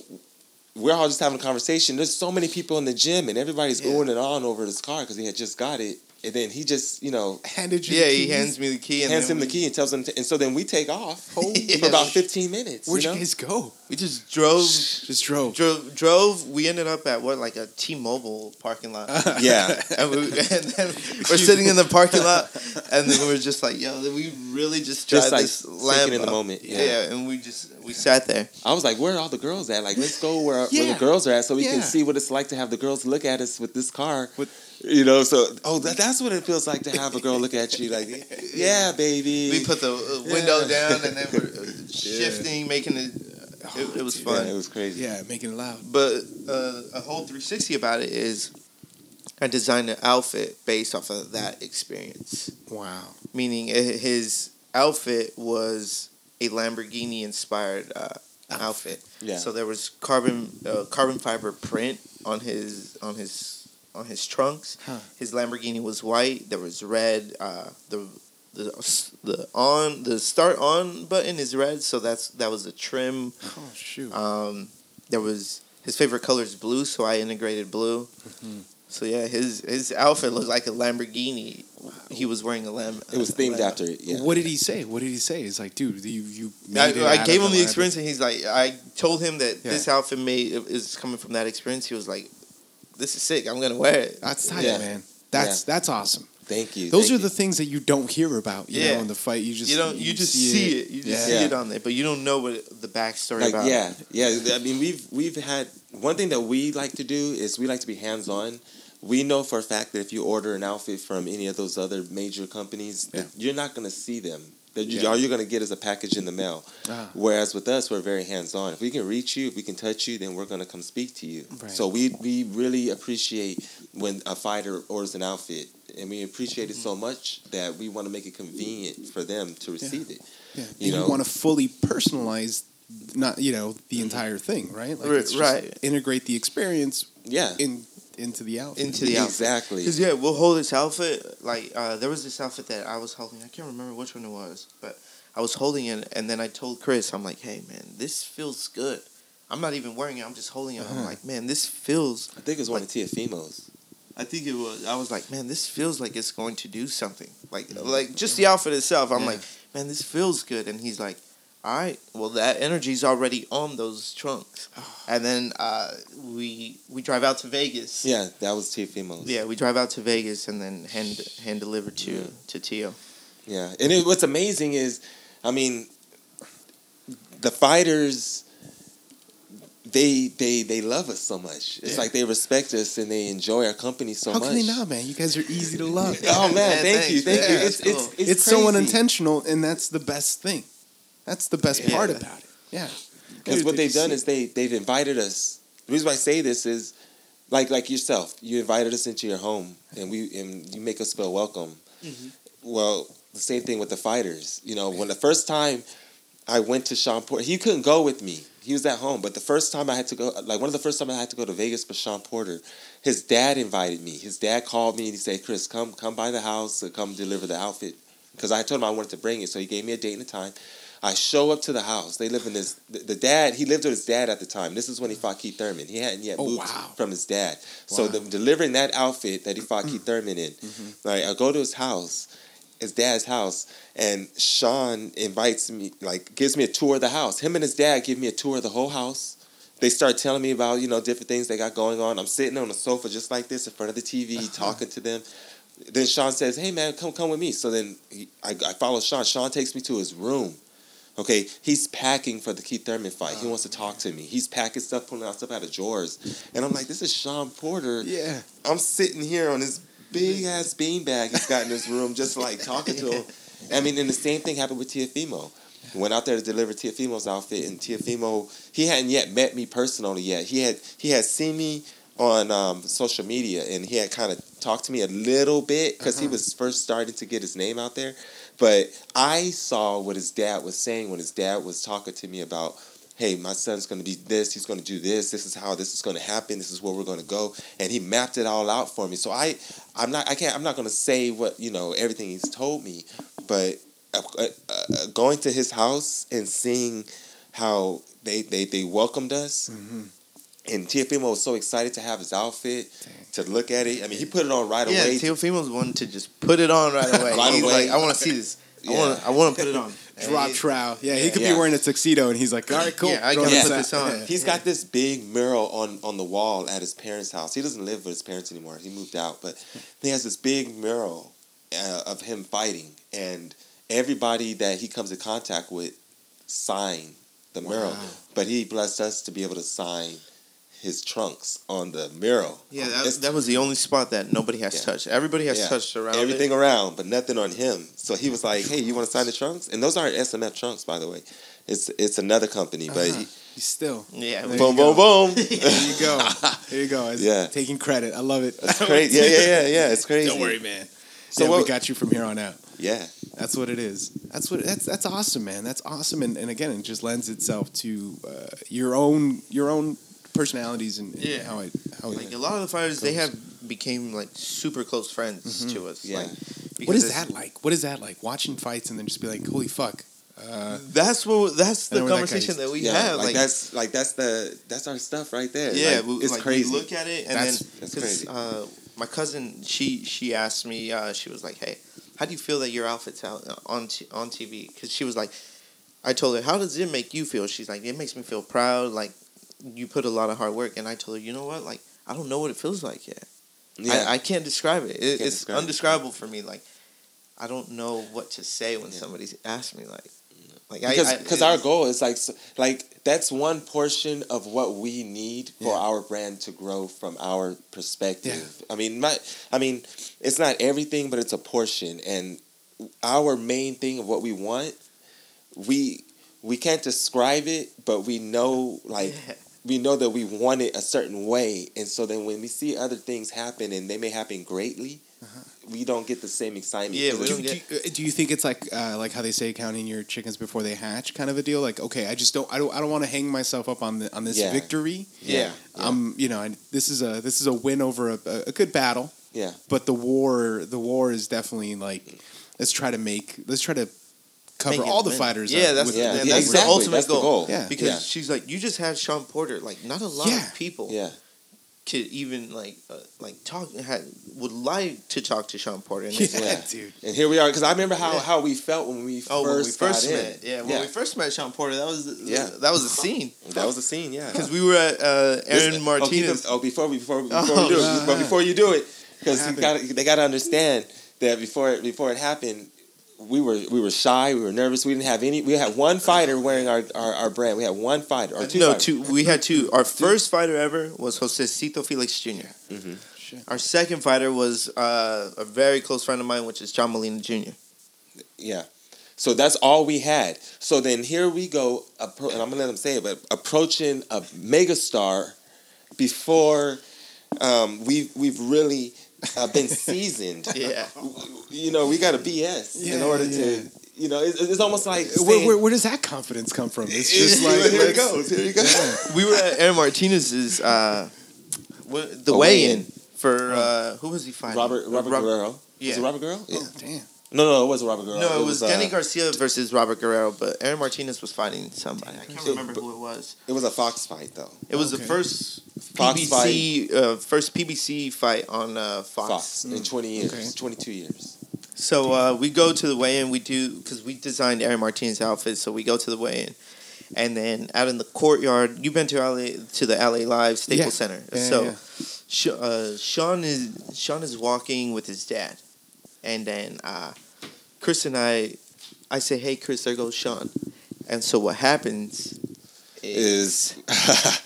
Speaker 3: we're all just having a conversation. There's so many people in the gym, and everybody's
Speaker 2: Yeah.
Speaker 3: going and on over this car because he had just got it, and then he just, you know,
Speaker 1: Handed you
Speaker 2: yeah,
Speaker 1: the
Speaker 2: he hands me the key, and
Speaker 3: hands
Speaker 2: then
Speaker 3: him the key and tells him, to, and so then we take off
Speaker 2: Yeah.
Speaker 3: for about 15 minutes.
Speaker 1: Where'd
Speaker 3: you
Speaker 1: you, guys go?
Speaker 2: We just drove
Speaker 1: Just drove.
Speaker 2: drove drove. We ended up at what like a T-Mobile parking lot.
Speaker 3: yeah.
Speaker 2: and, we, and then we're sitting in the parking lot, and then we were just like, "Yo, we really just tried
Speaker 3: Just, like,
Speaker 2: this Lambo
Speaker 3: in the moment,
Speaker 2: Yeah.
Speaker 3: yeah.
Speaker 2: and we just we sat there.
Speaker 3: I was like, where are all the girls at? Like, let's go where, where the girls are at so we can see what it's like to have the girls look at us with this car.
Speaker 1: With-
Speaker 3: you know, so, oh, that, that's what it feels like to have a girl look at you like, yeah, baby.
Speaker 2: We put the uh, window
Speaker 3: Yeah.
Speaker 2: down, and then we're uh, shifting, making it. It, it was
Speaker 3: yeah,
Speaker 2: fun.
Speaker 3: it was crazy.
Speaker 1: Yeah, making it loud.
Speaker 2: But uh, a whole 360 about it is, I designed an outfit based off of that experience.
Speaker 1: Wow.
Speaker 2: Meaning, his outfit was a Lamborghini inspired uh, outfit.
Speaker 3: Yeah.
Speaker 2: So there was carbon uh, carbon fiber print on his on his on his trunks.
Speaker 1: Huh.
Speaker 2: His Lamborghini was white. There was red. Uh, the the the on the start on button is red. So that's that was a trim.
Speaker 1: Oh shoot.
Speaker 2: Um, there was his favorite color is blue, so I integrated blue.
Speaker 1: Mm-hmm.
Speaker 2: So yeah, his his outfit looked like a Lamborghini. He was wearing a lamb.
Speaker 3: It was themed after it, yeah.
Speaker 1: What did he say? What did he say? He's like, dude, you you.
Speaker 2: I,
Speaker 1: it
Speaker 2: I
Speaker 1: out
Speaker 2: gave
Speaker 1: of
Speaker 2: him the
Speaker 1: Lambo-
Speaker 2: experience, and he's like, I told him that
Speaker 1: Yeah.
Speaker 2: this outfit made is coming from that experience. He was like, "This is sick. I'm gonna wear it."
Speaker 1: That's tight,
Speaker 3: Yeah.
Speaker 1: man. That's that's awesome.
Speaker 3: Thank you.
Speaker 1: Those
Speaker 3: thank
Speaker 1: are the
Speaker 3: you.
Speaker 1: things that you don't hear about. You
Speaker 2: Yeah.
Speaker 1: know, in the fight, you just
Speaker 2: you don't. You, just see it. You just
Speaker 1: Yeah.
Speaker 2: see it on there, but you don't know what the backstory
Speaker 3: like
Speaker 2: about.
Speaker 3: yeah yeah i mean we've we've had one thing that we like to do is we like to be hands on we know for a fact that if you order an outfit from any of those other major companies
Speaker 1: Yeah.
Speaker 3: you're not going to see them that you,
Speaker 1: Yeah.
Speaker 3: all you're going to get is a package in the mail
Speaker 1: Ah.
Speaker 3: whereas with us we're very hands on if we can reach you if we can touch you then we're going to come speak to you
Speaker 1: Right.
Speaker 3: so we we really appreciate when a fighter orders an outfit and we appreciate it so much that we want to make it convenient for them to receive it
Speaker 1: Yeah.
Speaker 3: You
Speaker 1: You,
Speaker 3: know?
Speaker 1: want to fully personalize, not you know the entire thing, right? Like
Speaker 2: Right,
Speaker 1: it's just
Speaker 2: right.
Speaker 1: Integrate the experience
Speaker 3: yeah
Speaker 1: in into the outfit.
Speaker 2: into the outfit.
Speaker 3: exactly
Speaker 2: Because yeah, we'll hold this outfit. Like uh, there was this outfit that I was holding. I can't remember which one it was, but I was holding it, and then I told Chris, I'm like, "Hey man, this feels good." I'm not even wearing it. I'm just holding it. I'm
Speaker 1: Uh-huh.
Speaker 2: like, "Man, this feels."
Speaker 3: I think it was one of Teofimo's.
Speaker 2: I think it was. I was like, "Man, this feels like it's going to do something." Like, like just the outfit itself. I'm
Speaker 1: Yeah.
Speaker 2: like, "Man, this feels good," and he's like. All right. Well, that energy's already on those trunks, and then uh, we we drive out to Vegas.
Speaker 3: Yeah, that was Teofimo's.
Speaker 2: Yeah, we drive out to Vegas and then hand hand deliver to
Speaker 3: Yeah.
Speaker 2: to Tio.
Speaker 3: Yeah, and it, what's amazing is, I mean, the fighters, they they they love us so much. It's
Speaker 1: Yeah.
Speaker 3: like they respect us and they enjoy our company so
Speaker 1: How
Speaker 3: much.
Speaker 1: can they not, man? You guys are easy to love.
Speaker 3: Oh man,
Speaker 2: Man,
Speaker 3: thank
Speaker 2: thanks,
Speaker 3: you, thank
Speaker 2: man.
Speaker 3: you.
Speaker 2: That's
Speaker 3: It's, it's
Speaker 2: cool.
Speaker 3: it's
Speaker 1: It's, so
Speaker 3: crazy.
Speaker 1: unintentional, and that's the best thing. That's the best
Speaker 2: Yeah.
Speaker 1: part about it. Yeah.
Speaker 3: Because what they've done is they they've invited us. The reason why I say this is, like like yourself, you invited us into your home, and we and you make us feel welcome.
Speaker 1: Mm-hmm.
Speaker 3: Well, the same thing with the fighters. You know, when the first time I went to Shawn Porter, he couldn't go with me. He was at home, but the first time I had to go, like one of the first time I had to go to Vegas for Shawn Porter, his dad invited me. His dad called me and he said, "Chris, come come by the house, and come deliver the outfit." Because I told him I wanted to bring it, so he gave me a date and a time. I show up to the house. They live in this. The, the dad, he lived with his dad at the time. This is when he fought Keith Thurman. He hadn't yet
Speaker 1: Oh,
Speaker 3: moved
Speaker 1: wow.
Speaker 3: from his dad. So
Speaker 1: Wow.
Speaker 3: the, delivering that outfit that he fought Keith Thurman in,
Speaker 1: Mm-hmm.
Speaker 3: like I go to his house, his dad's house, and Shawn invites me, like gives me a tour of the house. Him and his dad give me a tour of the whole house. They start telling me about you know different things they got going on. I'm sitting on the sofa just like this in front of the TV,
Speaker 1: Uh-huh.
Speaker 3: talking to them. Then Shawn says, "Hey man, come come with me." So then he, I, I follow Shawn. Shawn takes me to his room. Okay, he's packing for the Keith Thurman fight. he wants to talk to me. He's packing stuff, pulling out stuff out of drawers, and I'm like, "This is Shawn Porter."
Speaker 1: Yeah.
Speaker 3: I'm sitting here on this big ass beanbag he's got in his room, just like talking to him. I mean, and the same thing happened with Teofimo. Went out there to deliver Teofimo's outfit, and Teofimo he hadn't yet met me personally yet. He had he had seen me on um, social media, and he had kind of talked to me a little bit because he was first starting to get his name out there. But I saw what his dad was saying when his dad was talking to me about hey, my son's going to be this, he's going to do this, this is how this is going to happen, this is where we're going to go, and he mapped it all out for me. So I, I'm not, I can't, I'm not going to say what you know everything he's told me, but uh, uh, uh, going to his house and seeing how they they they welcomed us. And Teofimo was so excited to have his outfit, to look at it. I mean, he put it on right away.
Speaker 2: Yeah,
Speaker 3: away.
Speaker 2: Teofimo's one to just put it on right away.
Speaker 3: Right
Speaker 2: He's
Speaker 3: away.
Speaker 2: like, I want to see this. I
Speaker 3: Yeah.
Speaker 2: want. I want to put it on.
Speaker 1: Drop
Speaker 2: And
Speaker 1: trow. Yeah, he could
Speaker 3: Yeah.
Speaker 1: be wearing a tuxedo, and he's like, "All right, cool."
Speaker 2: Yeah, I gotta put this on.
Speaker 1: Yeah.
Speaker 3: He's got this big mural on, on the wall at his parents' house. He doesn't live with his parents anymore. He moved out, but he has this big mural uh, of him fighting, and everybody that he comes in contact with sign the mural.
Speaker 1: Wow.
Speaker 3: But he blessed us to be able to sign his trunks on the mural.
Speaker 2: Yeah,
Speaker 3: It's-
Speaker 2: that, that was the only spot that nobody has
Speaker 3: Yeah.
Speaker 2: touched. Everybody has
Speaker 3: Yeah.
Speaker 2: touched around
Speaker 3: everything
Speaker 2: It.
Speaker 3: around, but nothing on him. So he was like, "Hey, you want to sign the trunks?" And those aren't SMF trunks, by the way. It's it's another company, but
Speaker 1: Uh-huh.
Speaker 3: he,
Speaker 1: He's still.
Speaker 2: Yeah,
Speaker 1: There
Speaker 3: boom, boom, boom.
Speaker 1: There you go. There you go. It's
Speaker 3: Yeah.
Speaker 1: Taking credit. I love it.
Speaker 3: That's crazy. Yeah, yeah, yeah, yeah. It's crazy.
Speaker 1: Don't worry, man.
Speaker 3: So
Speaker 1: yeah,
Speaker 3: what-
Speaker 1: we got you from here on out.
Speaker 3: Yeah.
Speaker 1: That's what it is. That's what that's that's awesome, man. That's awesome, and, and again, it just lends itself to uh, your own your own personalities and, and
Speaker 2: Yeah.
Speaker 1: how it how
Speaker 2: like a lot of the fighters, they have became like super close friends to us.
Speaker 3: Yeah.
Speaker 2: Like,
Speaker 1: What is that like? What is that like? Watching fights and then just be like, "Holy fuck!" Uh,
Speaker 2: That's what. That's the
Speaker 1: where that
Speaker 2: conversation that we
Speaker 3: yeah,
Speaker 2: have.
Speaker 3: like,
Speaker 2: Like,
Speaker 3: that's like that's the that's our stuff right there.
Speaker 2: yeah,
Speaker 3: Like,
Speaker 2: we,
Speaker 3: it's
Speaker 2: like,
Speaker 3: crazy.
Speaker 2: We look at it, and
Speaker 1: That's-
Speaker 2: then
Speaker 3: that's crazy.
Speaker 2: Uh, my cousin, she she asked me. Uh, she was like, "Hey, how do you feel that your outfit's out uh, on t- on TV?" Because she was like, I told her, "How does it make you feel?" She's like, "It makes me feel proud. Like you put a lot of hard work." And I told her, "You know what? Like I don't know what it feels like yet.
Speaker 3: yeah,
Speaker 2: I, I can't describe it. it
Speaker 3: Can't
Speaker 2: it's
Speaker 3: describe it.
Speaker 2: undescribable for me. Like I don't know what to say when
Speaker 3: Yeah.
Speaker 2: somebody asks me like." Like
Speaker 3: because
Speaker 2: I, I,
Speaker 3: because our goal is like like that's one portion of what we need for
Speaker 1: Yeah.
Speaker 3: our brand to grow from our perspective. Yeah. I mean, my I mean, it's not everything, but it's a portion, and our main thing of what we want, we we can't describe it, but we know like
Speaker 2: Yeah.
Speaker 3: We know that we want it a certain way, and so then when we see other things happen and they may happen greatly, we don't get the same excitement.
Speaker 2: Yeah,
Speaker 1: do,
Speaker 2: don't
Speaker 1: do, you- do you think it's like uh, like how they say counting your chickens before they hatch, kind of a deal? Like, okay, I just don't I don't I don't want to hang myself up on the on this
Speaker 3: Yeah.
Speaker 1: victory.
Speaker 3: yeah, yeah,
Speaker 1: Um, you know, I, this is a this is a win over a, a good battle.
Speaker 3: yeah.
Speaker 1: but the war the war is definitely like let's try to make let's try to cover all the
Speaker 2: win.
Speaker 1: fighters
Speaker 2: Yeah, that's-
Speaker 1: with-
Speaker 3: Yeah,
Speaker 2: and
Speaker 1: with-
Speaker 3: yeah,
Speaker 2: that's the ultimate
Speaker 3: That's the
Speaker 2: goal.
Speaker 3: goal.
Speaker 1: Yeah.
Speaker 2: because
Speaker 3: Yeah.
Speaker 2: she's like, you just had Shawn Porter. Like, not a lot
Speaker 1: Yeah.
Speaker 2: of people
Speaker 3: Yeah.
Speaker 2: could even like uh, like talk had, would like to talk to Shawn Porter. And
Speaker 1: yeah, dude
Speaker 3: And here we are, because I remember how, how we felt when we
Speaker 2: oh,
Speaker 3: first
Speaker 2: when we first
Speaker 3: got in.
Speaker 2: met, yeah, when we first met Shawn Porter, that was
Speaker 3: Yeah.
Speaker 2: that was a scene
Speaker 3: that was a scene, yeah.
Speaker 2: because we were at uh, Aaron
Speaker 3: This-
Speaker 2: Martinez.
Speaker 3: Oh, oh, before we before, before
Speaker 2: Oh,
Speaker 3: we do it,
Speaker 1: uh,
Speaker 3: but before you do it, because
Speaker 1: What
Speaker 3: you got they got to understand that before before it happened, we were we were shy, we were nervous, we didn't have any. We had one fighter wearing our, our, our brand. We had one fighter or two.
Speaker 2: no,
Speaker 3: fighters.
Speaker 2: two. We had two. Our first fighter ever was Josecito Felix junior
Speaker 3: Mhm.
Speaker 1: Shit.
Speaker 2: Our second fighter was uh, a very close friend of mine, which is John Molina Jr.
Speaker 3: Yeah. So that's all we had. So then here we go, and I'm gonna let them say it, but approaching a megastar before um, we've we've really uh, been seasoned.
Speaker 2: Yeah.
Speaker 3: You know, we got a BS in order
Speaker 1: yeah.
Speaker 3: to. You know, it's, it's almost like
Speaker 1: Where,
Speaker 3: saying-
Speaker 1: where, where does that confidence come from? It's
Speaker 3: It's-
Speaker 1: just like
Speaker 3: here it goes. Here you go.
Speaker 2: we were at Aaron Martinez's uh, the
Speaker 3: A
Speaker 2: weigh-in
Speaker 3: weigh-in.
Speaker 2: for uh, who was he fighting?
Speaker 3: Robert Robert
Speaker 2: Rob-
Speaker 3: Guerrero.
Speaker 2: Yeah.
Speaker 3: Was it Robert Guerrero? Yeah.
Speaker 1: Oh, damn.
Speaker 3: No, no, it wasn't Robert Guerrero.
Speaker 2: No, it, was,
Speaker 3: uh,
Speaker 2: Danny Garcia versus Robert Guerrero, but Aaron Martinez was fighting somebody. I can't
Speaker 3: So,
Speaker 2: remember
Speaker 3: but-
Speaker 2: who it was.
Speaker 3: It was a Fox fight though.
Speaker 2: It was
Speaker 1: Okay.
Speaker 2: the first
Speaker 3: Fox
Speaker 2: PBC uh, first PBC fight on uh, Fox.
Speaker 3: Fox in 20 years,
Speaker 1: Okay.
Speaker 3: 22 years.
Speaker 2: So uh, we go to the weigh-in. We do because we designed Aaron Martinez's outfit. So we go to the weigh-in, and then out in the courtyard. You've been to LA to the LA Live Staples
Speaker 1: Yeah.
Speaker 2: Center.
Speaker 1: Yeah,
Speaker 2: so
Speaker 1: yeah.
Speaker 2: Uh, Shawn is Shawn is walking with his dad, and then uh, Chris and I, I say, "Hey, Chris, there goes Shawn," and so what happens is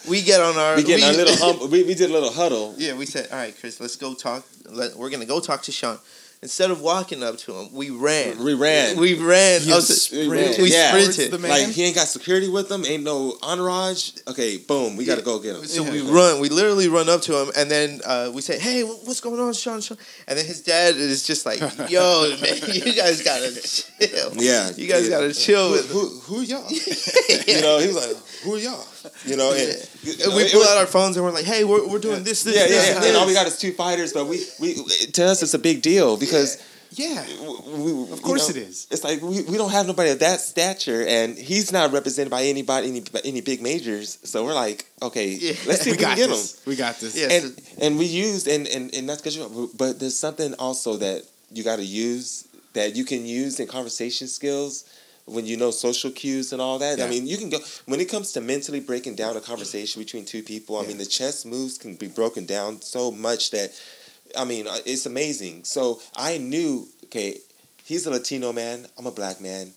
Speaker 2: we get on our
Speaker 3: we get
Speaker 2: we-
Speaker 3: a little hum- we, we did a little huddle.
Speaker 2: Yeah, we said, all right, Chris, let's go talk. Let, we're gonna go talk to Shawn. Instead of walking up to him, we ran.
Speaker 3: We ran.
Speaker 2: We ran.
Speaker 1: You
Speaker 2: up to-
Speaker 1: sprinted
Speaker 2: we
Speaker 3: Yeah.
Speaker 2: sprinted.
Speaker 1: towards the man?
Speaker 3: Like he ain't got security with him, ain't no entourage. Okay, boom, we got to
Speaker 2: Yeah.
Speaker 3: go get him.
Speaker 2: So
Speaker 1: Yeah.
Speaker 2: we run. We literally run up to him, and then uh, we say, "Hey, what's going on, Shawn?" Shawn? And then his dad is just like, "Yo, man, you guys gotta chill.
Speaker 3: Yeah,
Speaker 2: you guys
Speaker 3: yeah.
Speaker 2: gotta chill
Speaker 3: Who,
Speaker 2: with."
Speaker 3: who, who are y'all? You know, he was like, "Who are y'all?" You know, and,
Speaker 2: we pull out our phones and we're like, "Hey, we're, we're doing this, this,
Speaker 3: yeah,
Speaker 2: this,
Speaker 3: yeah,
Speaker 2: and
Speaker 3: yeah. And all we got is two fighters, but we, we to us it's a big deal because
Speaker 1: Yeah.
Speaker 3: we, we-
Speaker 1: Of course
Speaker 3: you know,
Speaker 1: it is.
Speaker 3: It's like we, we don't have nobody of that stature, and he's not represented by anybody, any any big majors. So we're like, okay,
Speaker 2: Yeah.
Speaker 3: let's see
Speaker 1: We
Speaker 3: if we can
Speaker 1: got
Speaker 3: get him.
Speaker 1: this. We got this.
Speaker 2: Yeah.
Speaker 3: and and we used and and, and that's good. but there's something also that you got to use that you can use in conversation skills when you know social cues and all that.
Speaker 1: Yeah.
Speaker 3: I mean, you can go when it comes to mentally breaking down a conversation between two people. I
Speaker 1: Yeah.
Speaker 3: mean, the chess moves can be broken down so much that I mean, uh, it's amazing. So I knew, okay, he's a Latino man. I'm a black man.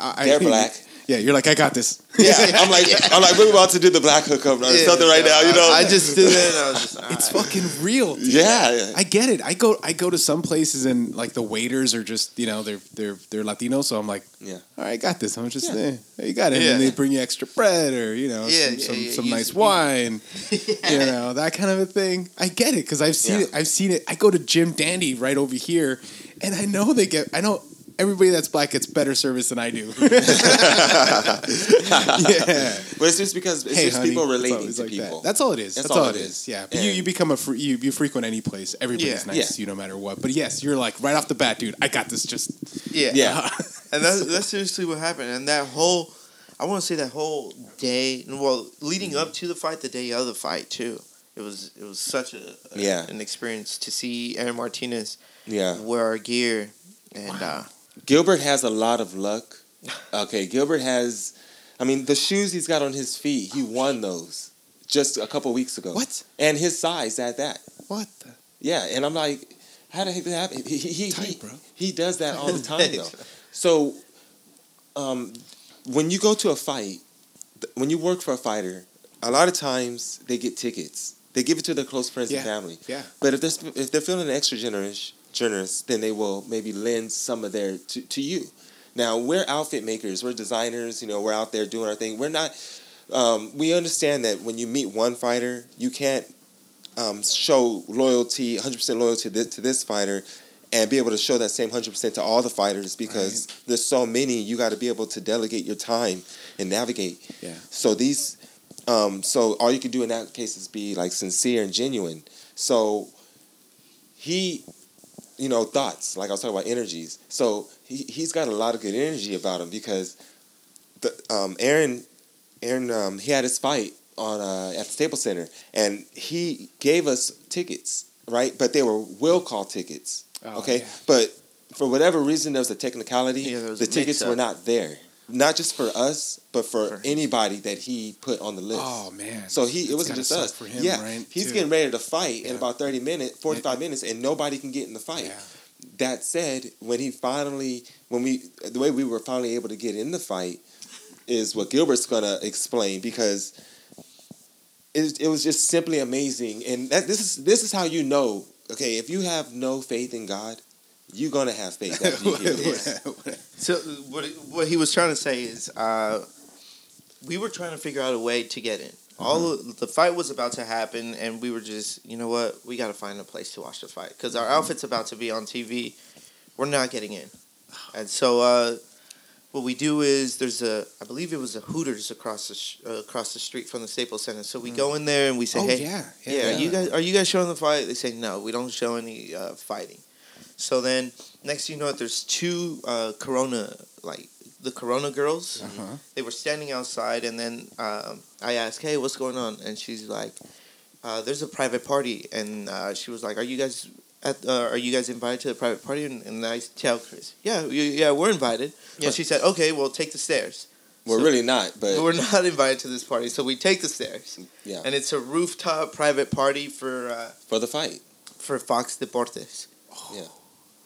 Speaker 1: I,
Speaker 3: They're black.
Speaker 1: Yeah, you're like, I got this.
Speaker 3: Yeah, I'm like, I'm like, we're about to do the black hookup or
Speaker 2: Yeah.
Speaker 3: something right now. You know,
Speaker 2: I just did it. I was just,
Speaker 1: It's fucking real. dude.
Speaker 3: yeah.
Speaker 1: I get it. I go I go to some places and like the waiters are just you know they're they're they're Latino, so I'm like,
Speaker 3: Yeah.
Speaker 1: all right, I got this. I'm just
Speaker 3: Yeah.
Speaker 1: eh, you got it.
Speaker 2: Yeah.
Speaker 1: And they bring you extra bread or you know
Speaker 2: Yeah,
Speaker 1: some
Speaker 2: yeah,
Speaker 1: some,
Speaker 2: yeah.
Speaker 1: some nice wine, you know that kind of a thing. I get it because I've seen
Speaker 3: Yeah.
Speaker 1: it. I've seen it. I go to Jim Dandy right over here, and I know they get. I know. Everybody that's black gets better service than I do. yeah.
Speaker 3: But it's just because it's
Speaker 1: hey,
Speaker 3: just
Speaker 1: honey.
Speaker 3: people relating to
Speaker 1: like
Speaker 3: people.
Speaker 1: That. That's all it is.
Speaker 3: That's
Speaker 1: That's,
Speaker 3: all
Speaker 1: all
Speaker 3: it
Speaker 1: it
Speaker 3: is.
Speaker 1: is. Yeah, but you,
Speaker 3: And-
Speaker 1: you become a free, you you frequent any place. Everybody's
Speaker 2: Yeah.
Speaker 1: nice to you no matter what. But yes, you're like right off the bat, dude. I got this. Just
Speaker 2: yeah,
Speaker 3: Yeah.
Speaker 2: and that's that's seriously what happened. And that whole, I want to say that whole day, well, leading up to the fight, the day of the fight too. It was it was such a, a-
Speaker 3: Yeah.
Speaker 2: an experience to see Aaron Martinez
Speaker 3: Yeah.
Speaker 2: wear our gear, and uh,
Speaker 3: Gilbert has a lot of luck. Okay, Gilbert has, I mean, the shoes he's got on his feet, he won those just a couple weeks ago.
Speaker 1: what?
Speaker 3: And his size at that.
Speaker 1: What? The?
Speaker 3: Yeah, and I'm like, how the heck did that happen? He, he,
Speaker 1: Tight,
Speaker 3: he, he does that all the time, though. So, um, when you go to a fight, when you work for a fighter, a lot of times they get tickets. They give it to their close friends
Speaker 1: Yeah.
Speaker 3: and family.
Speaker 1: Yeah.
Speaker 3: But if they're if they're feeling extra generous, generous, then they will maybe lend some of their to, to you. Now we're outfit makers, we're designers. You know, we're out there doing our thing. We're not. Um, we understand that when you meet one fighter, you can't um, show loyalty, hundred percent loyalty to this, to this fighter, and be able to show that same hundred percent to all the fighters because there's so many. You got to be able to delegate your time and navigate.
Speaker 1: Yeah.
Speaker 3: So these, um, so all you can do in that case is be like sincere and genuine. So he, you know, thoughts like I was talking about energies. So he he's got a lot of good energy about him because the um, Aaron, Aaron, um, he had his fight on uh, at the Staples Center, and he gave us tickets, right? But they were will call tickets,
Speaker 1: Oh,
Speaker 3: okay?
Speaker 1: yeah.
Speaker 3: But for whatever reason, there was a technicality.
Speaker 2: Yeah, was
Speaker 3: the
Speaker 2: a
Speaker 3: tickets were not there, not just for us, but for,
Speaker 2: For
Speaker 3: anybody that he put on the list.
Speaker 1: Oh man.
Speaker 3: So he it wasn't just us.
Speaker 1: for him,
Speaker 3: yeah,
Speaker 1: right?
Speaker 3: he's getting ready to fight in about thirty minutes, forty five minutes, and nobody can get in the fight.
Speaker 1: Yeah.
Speaker 3: That said, when he finally, when we, the way we were finally able to get in the fight, is what Gilbert's gonna explain because it, it was just simply amazing, and that, this is this is how you know. Okay, if you have no faith in God, you're gonna have faith after you hear this.
Speaker 2: So what what he was trying to say is, uh, we were trying to figure out a way to get in. All
Speaker 3: Mm-hmm.
Speaker 2: of, the fight was about to happen, and we were just, you know what, we got to find a place to watch the fight because our outfit's about to be on TV. We're not getting in, and so uh, what we do is there's a, I believe it was a Hooters across the sh- uh, across the street from the Staples Center. So we go in there and we say,
Speaker 1: Oh
Speaker 2: hey,
Speaker 1: yeah,
Speaker 2: yeah, are you guys are you guys showing the fight? They say no, we don't show any uh, fighting. So then next thing you know it, there's two uh, Corona like the Corona girls.
Speaker 1: Uh-huh.
Speaker 2: They were standing outside, and then um, I asked, "Hey, what's going on?" And she's like, uh, "There's a private party," and uh, she was like, "Are you guys?" At, uh, are you guys invited to the private party? And, and I tell Chris, yeah, yeah, yeah, we're invited.
Speaker 3: Yeah.
Speaker 2: Well, she said, okay, well, take the stairs.
Speaker 3: We're
Speaker 2: So-
Speaker 3: really not, but
Speaker 2: We're not invited to this party, so we take the stairs,
Speaker 3: yeah,
Speaker 2: and it's a rooftop private party for uh,
Speaker 3: for the fight.
Speaker 2: for Fox Deportes.
Speaker 3: Yeah.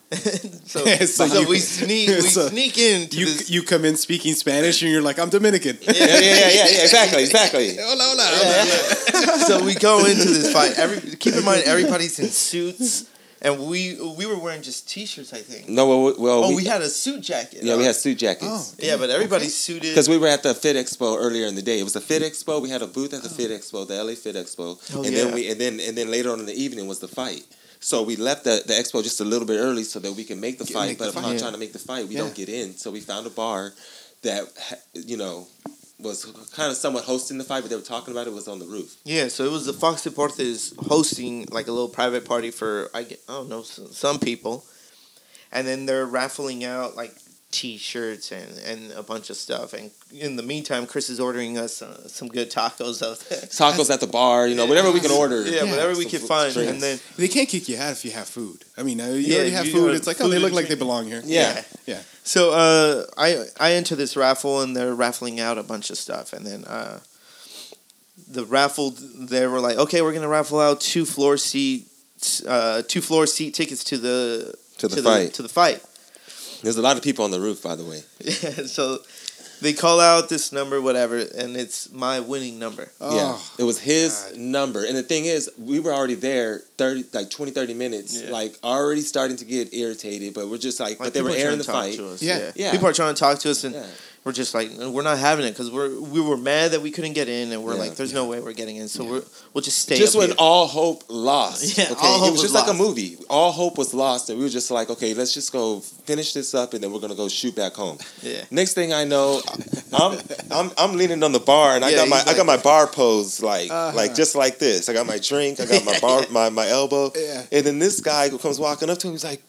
Speaker 2: so,
Speaker 1: So
Speaker 2: so,
Speaker 1: you-
Speaker 2: we sneak we
Speaker 1: so
Speaker 2: sneak into
Speaker 1: You
Speaker 2: this.
Speaker 1: you come in speaking Spanish and you're like, I'm Dominican.
Speaker 3: Yeah, yeah, yeah, yeah, yeah, exactly, exactly.
Speaker 1: Hola, hola, hola.
Speaker 2: so we go into this fight. Every keep in mind everybody's in suits, and we we were wearing just t-shirts. I think.
Speaker 3: No, well, well
Speaker 2: Oh,
Speaker 3: we,
Speaker 2: we, had a suit jacket.
Speaker 3: yeah, we had suit jackets.
Speaker 1: Oh.
Speaker 2: Yeah, but everybody's suited.
Speaker 3: Because we were at the Fit Expo earlier in the day. It was a Fit Expo. We had a booth at the oh. Fit Expo, the LA Fit Expo,
Speaker 2: Oh,
Speaker 3: and
Speaker 2: yeah.
Speaker 3: then we and then and then later on in the evening was the fight. So we left the, the expo just a little bit early so that we can make the
Speaker 1: Get-
Speaker 3: fight.
Speaker 1: make
Speaker 3: but
Speaker 1: fight.
Speaker 3: upon
Speaker 2: Yeah.
Speaker 3: trying to make the fight, we
Speaker 1: Yeah.
Speaker 3: don't get in. So we found a bar that you know was kind of somewhat hosting the fight, but they were talking about it was on the roof.
Speaker 2: Yeah, so it was the Fox Deportes hosting like a little private party for I, get, I don't know some people, and then they're raffling out like T-shirts and, and a bunch of stuff. And in the meantime, Chris is ordering us uh, some good tacos out there.
Speaker 3: Tacos at the bar, you know, whatever we can order.
Speaker 2: Yeah, whatever we
Speaker 3: Some
Speaker 2: can
Speaker 3: food,
Speaker 2: find,
Speaker 3: drinks.
Speaker 2: and then
Speaker 1: They can't kick you out if you have food. I mean, uh, you
Speaker 2: Yeah,
Speaker 1: already have
Speaker 2: you
Speaker 1: food. It's like, oh, they look like they belong here.
Speaker 3: Yeah.
Speaker 1: Yeah.
Speaker 2: So uh, I I enter this raffle and they're raffling out a bunch of stuff, and then uh, the raffle they were like, okay, we're gonna raffle out two floor seat, uh, two floor seat tickets to the
Speaker 3: To the fight.
Speaker 2: to the fight.
Speaker 3: There's a lot of people on the roof, by the way.
Speaker 2: Yeah, so they call out this number, whatever, and it's my winning number.
Speaker 3: yeah. It was his
Speaker 1: God.
Speaker 3: number. And the thing is, we were already there 30 like 20 30 minutes,
Speaker 2: Yeah.
Speaker 3: like already starting to get irritated, but we're just like,
Speaker 2: Like
Speaker 3: but they were airing the fight.
Speaker 2: to us,
Speaker 1: Yeah.
Speaker 2: yeah.
Speaker 3: Yeah.
Speaker 2: People are trying to talk to us, and
Speaker 3: Yeah.
Speaker 2: We're just like, we're not having it because we're we were mad that we couldn't get in, and we're
Speaker 3: Yeah.
Speaker 2: like, there's no way we're getting in, so we're we'll just stay.
Speaker 3: Just when
Speaker 2: here.
Speaker 3: all hope lost.
Speaker 2: Yeah,
Speaker 3: okay?
Speaker 2: all hope
Speaker 3: it was
Speaker 2: was
Speaker 3: just like a movie. All hope was lost, and we were just like, okay, let's just go finish this up, and then we're gonna go shoot back home.
Speaker 2: yeah.
Speaker 3: Next thing I know, I'm I'm I'm leaning on the bar, and I
Speaker 2: Yeah,
Speaker 3: got my
Speaker 2: he's
Speaker 3: I got my bar pose like
Speaker 1: Uh-huh.
Speaker 3: like just like this. I got my drink, I got my bar my my elbow,
Speaker 1: Yeah.
Speaker 3: and then this guy who comes walking up to him, he's like,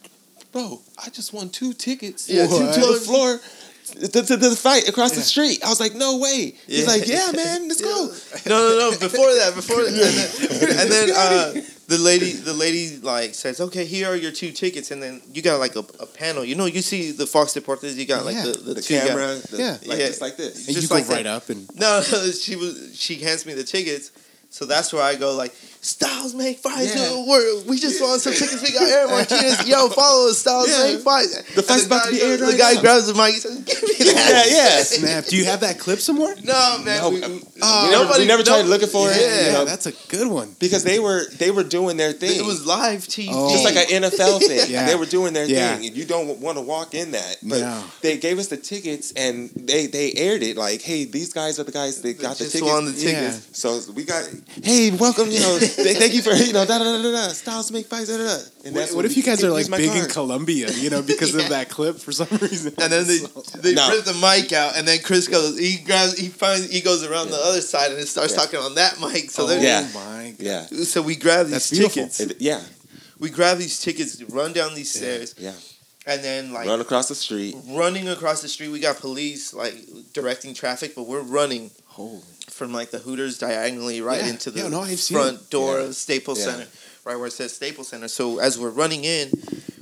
Speaker 3: "Bro, I just won two tickets
Speaker 2: Yeah,
Speaker 3: to, to the floor." To, to, to the fight across the street, I was like, "No way!" He's
Speaker 2: Yeah.
Speaker 3: like, "Yeah, man, let's go."
Speaker 2: No, no, no. Before that, before that, and then, and then uh, the lady, the lady like says, "Okay, here are your two tickets," and then you got like a, a panel. You know, you see the Fox Deportes. You got like
Speaker 1: Yeah.
Speaker 2: the, the,
Speaker 3: The
Speaker 2: two guys-
Speaker 3: camera, the,
Speaker 1: Yeah.
Speaker 3: like
Speaker 2: Yeah.
Speaker 3: just like this.
Speaker 1: And
Speaker 2: Just
Speaker 1: you go
Speaker 2: like that.
Speaker 1: right up and
Speaker 2: No, no, she was. She hands me the tickets, so that's where I go. Like Styles make fights.
Speaker 3: Yeah.
Speaker 2: Uh, We're, we just want some tickets. We got Aaron Martinez. Yo, follow us. Styles
Speaker 3: Yeah.
Speaker 2: make fights.
Speaker 3: The fight's
Speaker 2: And
Speaker 3: about to be aired
Speaker 2: goes- The
Speaker 3: right
Speaker 2: guy
Speaker 3: now.
Speaker 2: grabs the mic. He says, "Give me that."
Speaker 3: Yeah, yeah.
Speaker 1: snap. Do you have that clip somewhere?
Speaker 2: No, man.
Speaker 3: No,
Speaker 2: we,
Speaker 3: we
Speaker 2: we-
Speaker 3: never,
Speaker 2: nobody-
Speaker 3: we never tried
Speaker 2: no-
Speaker 3: looking for it.
Speaker 2: Yeah.
Speaker 3: you know,
Speaker 1: that's a good one.
Speaker 3: because they were they were doing their thing.
Speaker 2: It was live TV.
Speaker 1: Oh.
Speaker 3: just like an NFL thing.
Speaker 1: Yeah.
Speaker 3: They were doing their
Speaker 1: Yeah.
Speaker 3: thing, and you don't want to walk in that. But
Speaker 1: No.
Speaker 3: they gave us the tickets, and they they aired it like, "Hey, these guys are the guys that got the
Speaker 2: just
Speaker 3: tickets."
Speaker 2: won the
Speaker 1: Yeah.
Speaker 2: tickets.
Speaker 3: so we got, hey, welcome, you know, th- thank you for you know, da da da da da, styles make fights, da da da. And
Speaker 1: What,
Speaker 3: that's
Speaker 1: what if you guys are like
Speaker 3: my
Speaker 1: big in. Colombia, you know, because
Speaker 2: Yeah.
Speaker 1: of that clip for some reason?
Speaker 2: And then they they
Speaker 3: No.
Speaker 2: rip the mic out, and then Chris goes. He grabs. He finds. He goes around the other side and it starts
Speaker 3: Yeah.
Speaker 2: talking on that mic. So
Speaker 1: oh
Speaker 2: then,
Speaker 3: Yeah.
Speaker 1: my god.
Speaker 3: Yeah,
Speaker 2: so we grab these
Speaker 1: That's
Speaker 2: tickets.
Speaker 3: It- yeah,
Speaker 2: We grab these tickets, run down these stairs,
Speaker 3: yeah.
Speaker 2: and then like
Speaker 3: Run across the street.
Speaker 2: running across the street. We got police like directing traffic, but we're running
Speaker 1: Oh.
Speaker 2: From like the Hooters diagonally right
Speaker 1: Yeah.
Speaker 2: into the
Speaker 1: Yeah, no, I've
Speaker 2: front
Speaker 1: it.
Speaker 2: door
Speaker 3: Yeah.
Speaker 2: of Staples
Speaker 3: Yeah.
Speaker 2: Center, right where it says Staples Center. So as we're running in,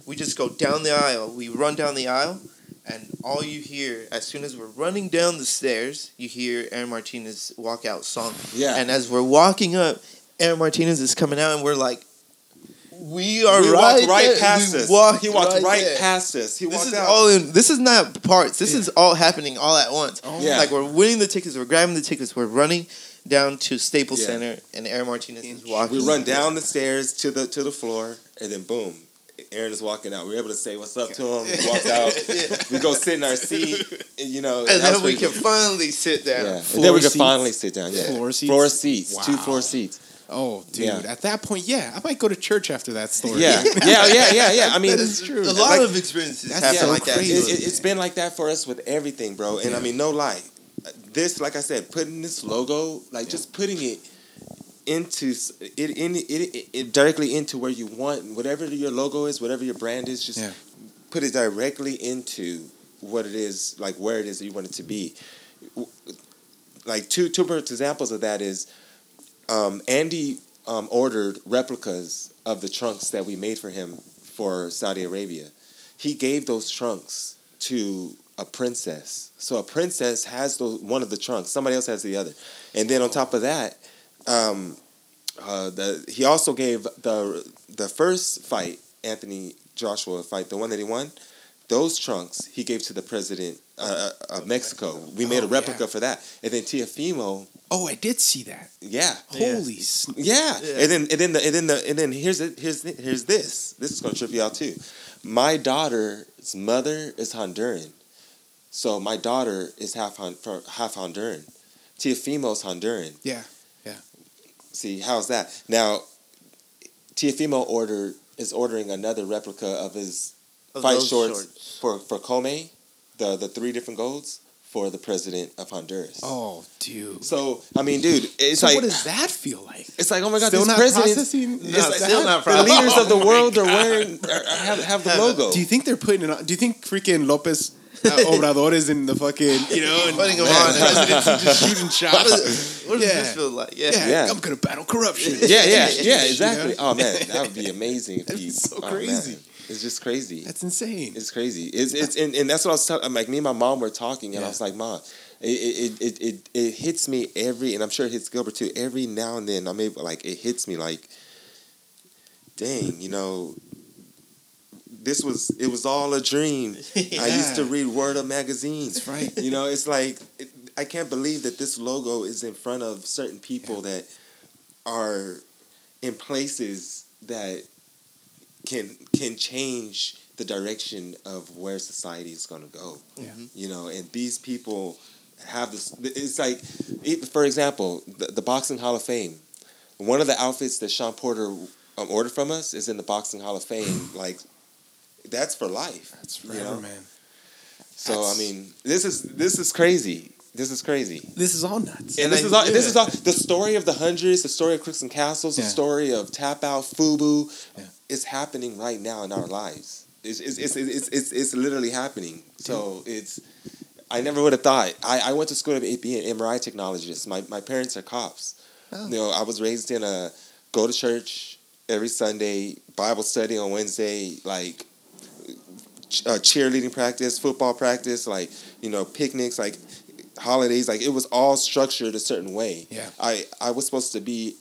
Speaker 2: we just go down the aisle. We run down the aisle, and all you hear as soon as we're running down the stairs, you hear Aaron Martinez walk out song.
Speaker 3: Yeah.
Speaker 2: And as we're walking up, Aaron Martinez is coming out, and we're like, we are
Speaker 3: we
Speaker 2: right,
Speaker 3: walked right
Speaker 2: there.
Speaker 3: past
Speaker 2: We
Speaker 3: us.
Speaker 2: walked
Speaker 3: he walked right,
Speaker 2: there.
Speaker 3: past us. He
Speaker 2: This
Speaker 3: walked
Speaker 2: is
Speaker 3: out.
Speaker 2: all in. This is not parts. This is all happening all at once.
Speaker 1: Oh.
Speaker 3: Yeah.
Speaker 2: Like we're winning the tickets. We're grabbing the tickets. We're running down to Staples
Speaker 3: Yeah.
Speaker 2: Center, and Aaron Martinez is walking.
Speaker 3: we run down the stairs to the to the floor, and then boom, Aaron is walking out. We are able to say what's up to him. We walked out. We go sit in our seat. And, you know,
Speaker 2: And
Speaker 3: that
Speaker 2: then we can finally sit down.
Speaker 3: Yeah. And then we could
Speaker 1: seats?
Speaker 3: finally sit down. Yeah.
Speaker 1: Floor seats?
Speaker 3: Floor seats. Two
Speaker 1: Wow.
Speaker 3: floor seats.
Speaker 1: Oh, dude.
Speaker 3: Yeah.
Speaker 1: At that point, yeah, I might go to church after that story.
Speaker 3: Yeah. yeah. Yeah. Yeah. Yeah. I mean,
Speaker 1: That is true.
Speaker 2: A lot
Speaker 3: Like-
Speaker 2: of experiences
Speaker 1: That's
Speaker 2: happen
Speaker 1: so
Speaker 2: like that.
Speaker 1: crazy.
Speaker 3: it,
Speaker 2: too.
Speaker 3: it, it's been like that for us with everything, bro. And I mean, no lie. This, like I said, putting this logo, like just putting it into it, in it, it, it directly into where you want whatever your logo is, whatever your brand is, just
Speaker 1: Yeah.
Speaker 3: put it directly into what it is, like where it is that you want it to be. Like two two perfect examples of that is um, Andy um, ordered replicas of the trunks that we made for him for Saudi Arabia. He gave those trunks to a princess. So a princess has those, one of the trunks. Somebody else has the other. And then on top of that, um, uh, the he also gave the the first fight, Anthony Joshua fight, the one that he won. Those trunks he gave to the president uh, uh, of Mexico. We made
Speaker 1: Oh,
Speaker 3: a replica
Speaker 1: yeah.
Speaker 3: for that. And then Teofimo,
Speaker 1: Oh, I did see that.
Speaker 3: yeah,
Speaker 2: Yeah.
Speaker 1: Holy sn-
Speaker 3: yeah.
Speaker 2: Yeah.
Speaker 3: And then and then the, and then the, and then here's it here's here's this. This is gonna trip you out too. My daughter's mother is Honduran, so my daughter is half Hon- for- half Honduran. Teofimo's Honduran.
Speaker 1: Yeah. Yeah.
Speaker 3: See how's that now? Teofimo ordered is ordering another replica of his
Speaker 2: Of
Speaker 3: fight
Speaker 2: those
Speaker 3: shorts, for for Commey, the the three different golds for the president of Honduras.
Speaker 1: Oh, dude.
Speaker 3: So I mean, dude, it's
Speaker 1: so
Speaker 3: like
Speaker 1: what does that feel like?
Speaker 3: it's like oh my god,
Speaker 1: Still
Speaker 3: these
Speaker 1: not
Speaker 3: presidents.
Speaker 1: processing?
Speaker 3: It's
Speaker 2: No,
Speaker 3: like-
Speaker 2: still not
Speaker 3: the
Speaker 2: processing.
Speaker 3: leaders of the
Speaker 2: Oh my
Speaker 3: world are wearing are, have have the logo.
Speaker 1: Do you think they're putting it on? Do you think freaking Lopez uh, Obrador is in the fucking, you know, and
Speaker 2: Putting him
Speaker 1: man,
Speaker 2: on.
Speaker 1: presidency just shooting
Speaker 2: What,
Speaker 1: shots?
Speaker 2: is, what does
Speaker 1: Yeah.
Speaker 2: this feel like? Yeah.
Speaker 1: Yeah,
Speaker 3: Yeah.
Speaker 1: I'm gonna battle corruption.
Speaker 3: yeah, yeah,
Speaker 2: You
Speaker 3: yeah,
Speaker 2: know?
Speaker 3: exactly. Oh man, that would be amazing. If
Speaker 1: That'd be so
Speaker 3: oh,
Speaker 1: crazy.
Speaker 3: man. It's just crazy.
Speaker 1: That's insane.
Speaker 3: It's crazy. It's it's and, and that's what I was telling. Like me and my mom were talking, and
Speaker 1: Yeah.
Speaker 3: I was like, "Mom, it it, it it it hits me every, and I'm sure it hits Gilbert too. Every now and then, I'm able like it hits me like, dang, you know, this was it was all a dream. I used to read Word of magazines,
Speaker 1: That's right.
Speaker 3: You know, it's like it, I can't believe that this logo is in front of certain people that are in places that can can change the direction of where society is going to go.
Speaker 1: Yeah.
Speaker 3: You know, and these people have this. It's like, it- for example, the, the Boxing Hall of Fame. One of the outfits that Shawn Porter um, ordered from us is in the Boxing Hall of Fame. like, that's for life.
Speaker 1: That's
Speaker 3: you
Speaker 1: forever,
Speaker 3: know?
Speaker 1: man.
Speaker 3: So I mean, this is this is crazy. This is crazy.
Speaker 1: This is all nuts.
Speaker 3: And
Speaker 2: And
Speaker 3: this
Speaker 2: I-
Speaker 3: is all. This is all. The story of the hundreds, the story of Crooks and Castles, the
Speaker 1: Yeah.
Speaker 3: story of Tap Out, Fubu,
Speaker 1: Yeah.
Speaker 3: Is happening right now in our lives. It's it's it's it's, it's, it's literally happening. So it's. I never would have thought. I, I went to school to be an MRI technologist. My my parents are cops.
Speaker 1: Oh.
Speaker 3: You know, I was raised in a go to church every Sunday, Bible study on Wednesday, like ch- uh, cheerleading practice, football practice, like you know picnics, like holidays. Like it was all structured a certain way.
Speaker 1: Yeah.
Speaker 3: I I was supposed to be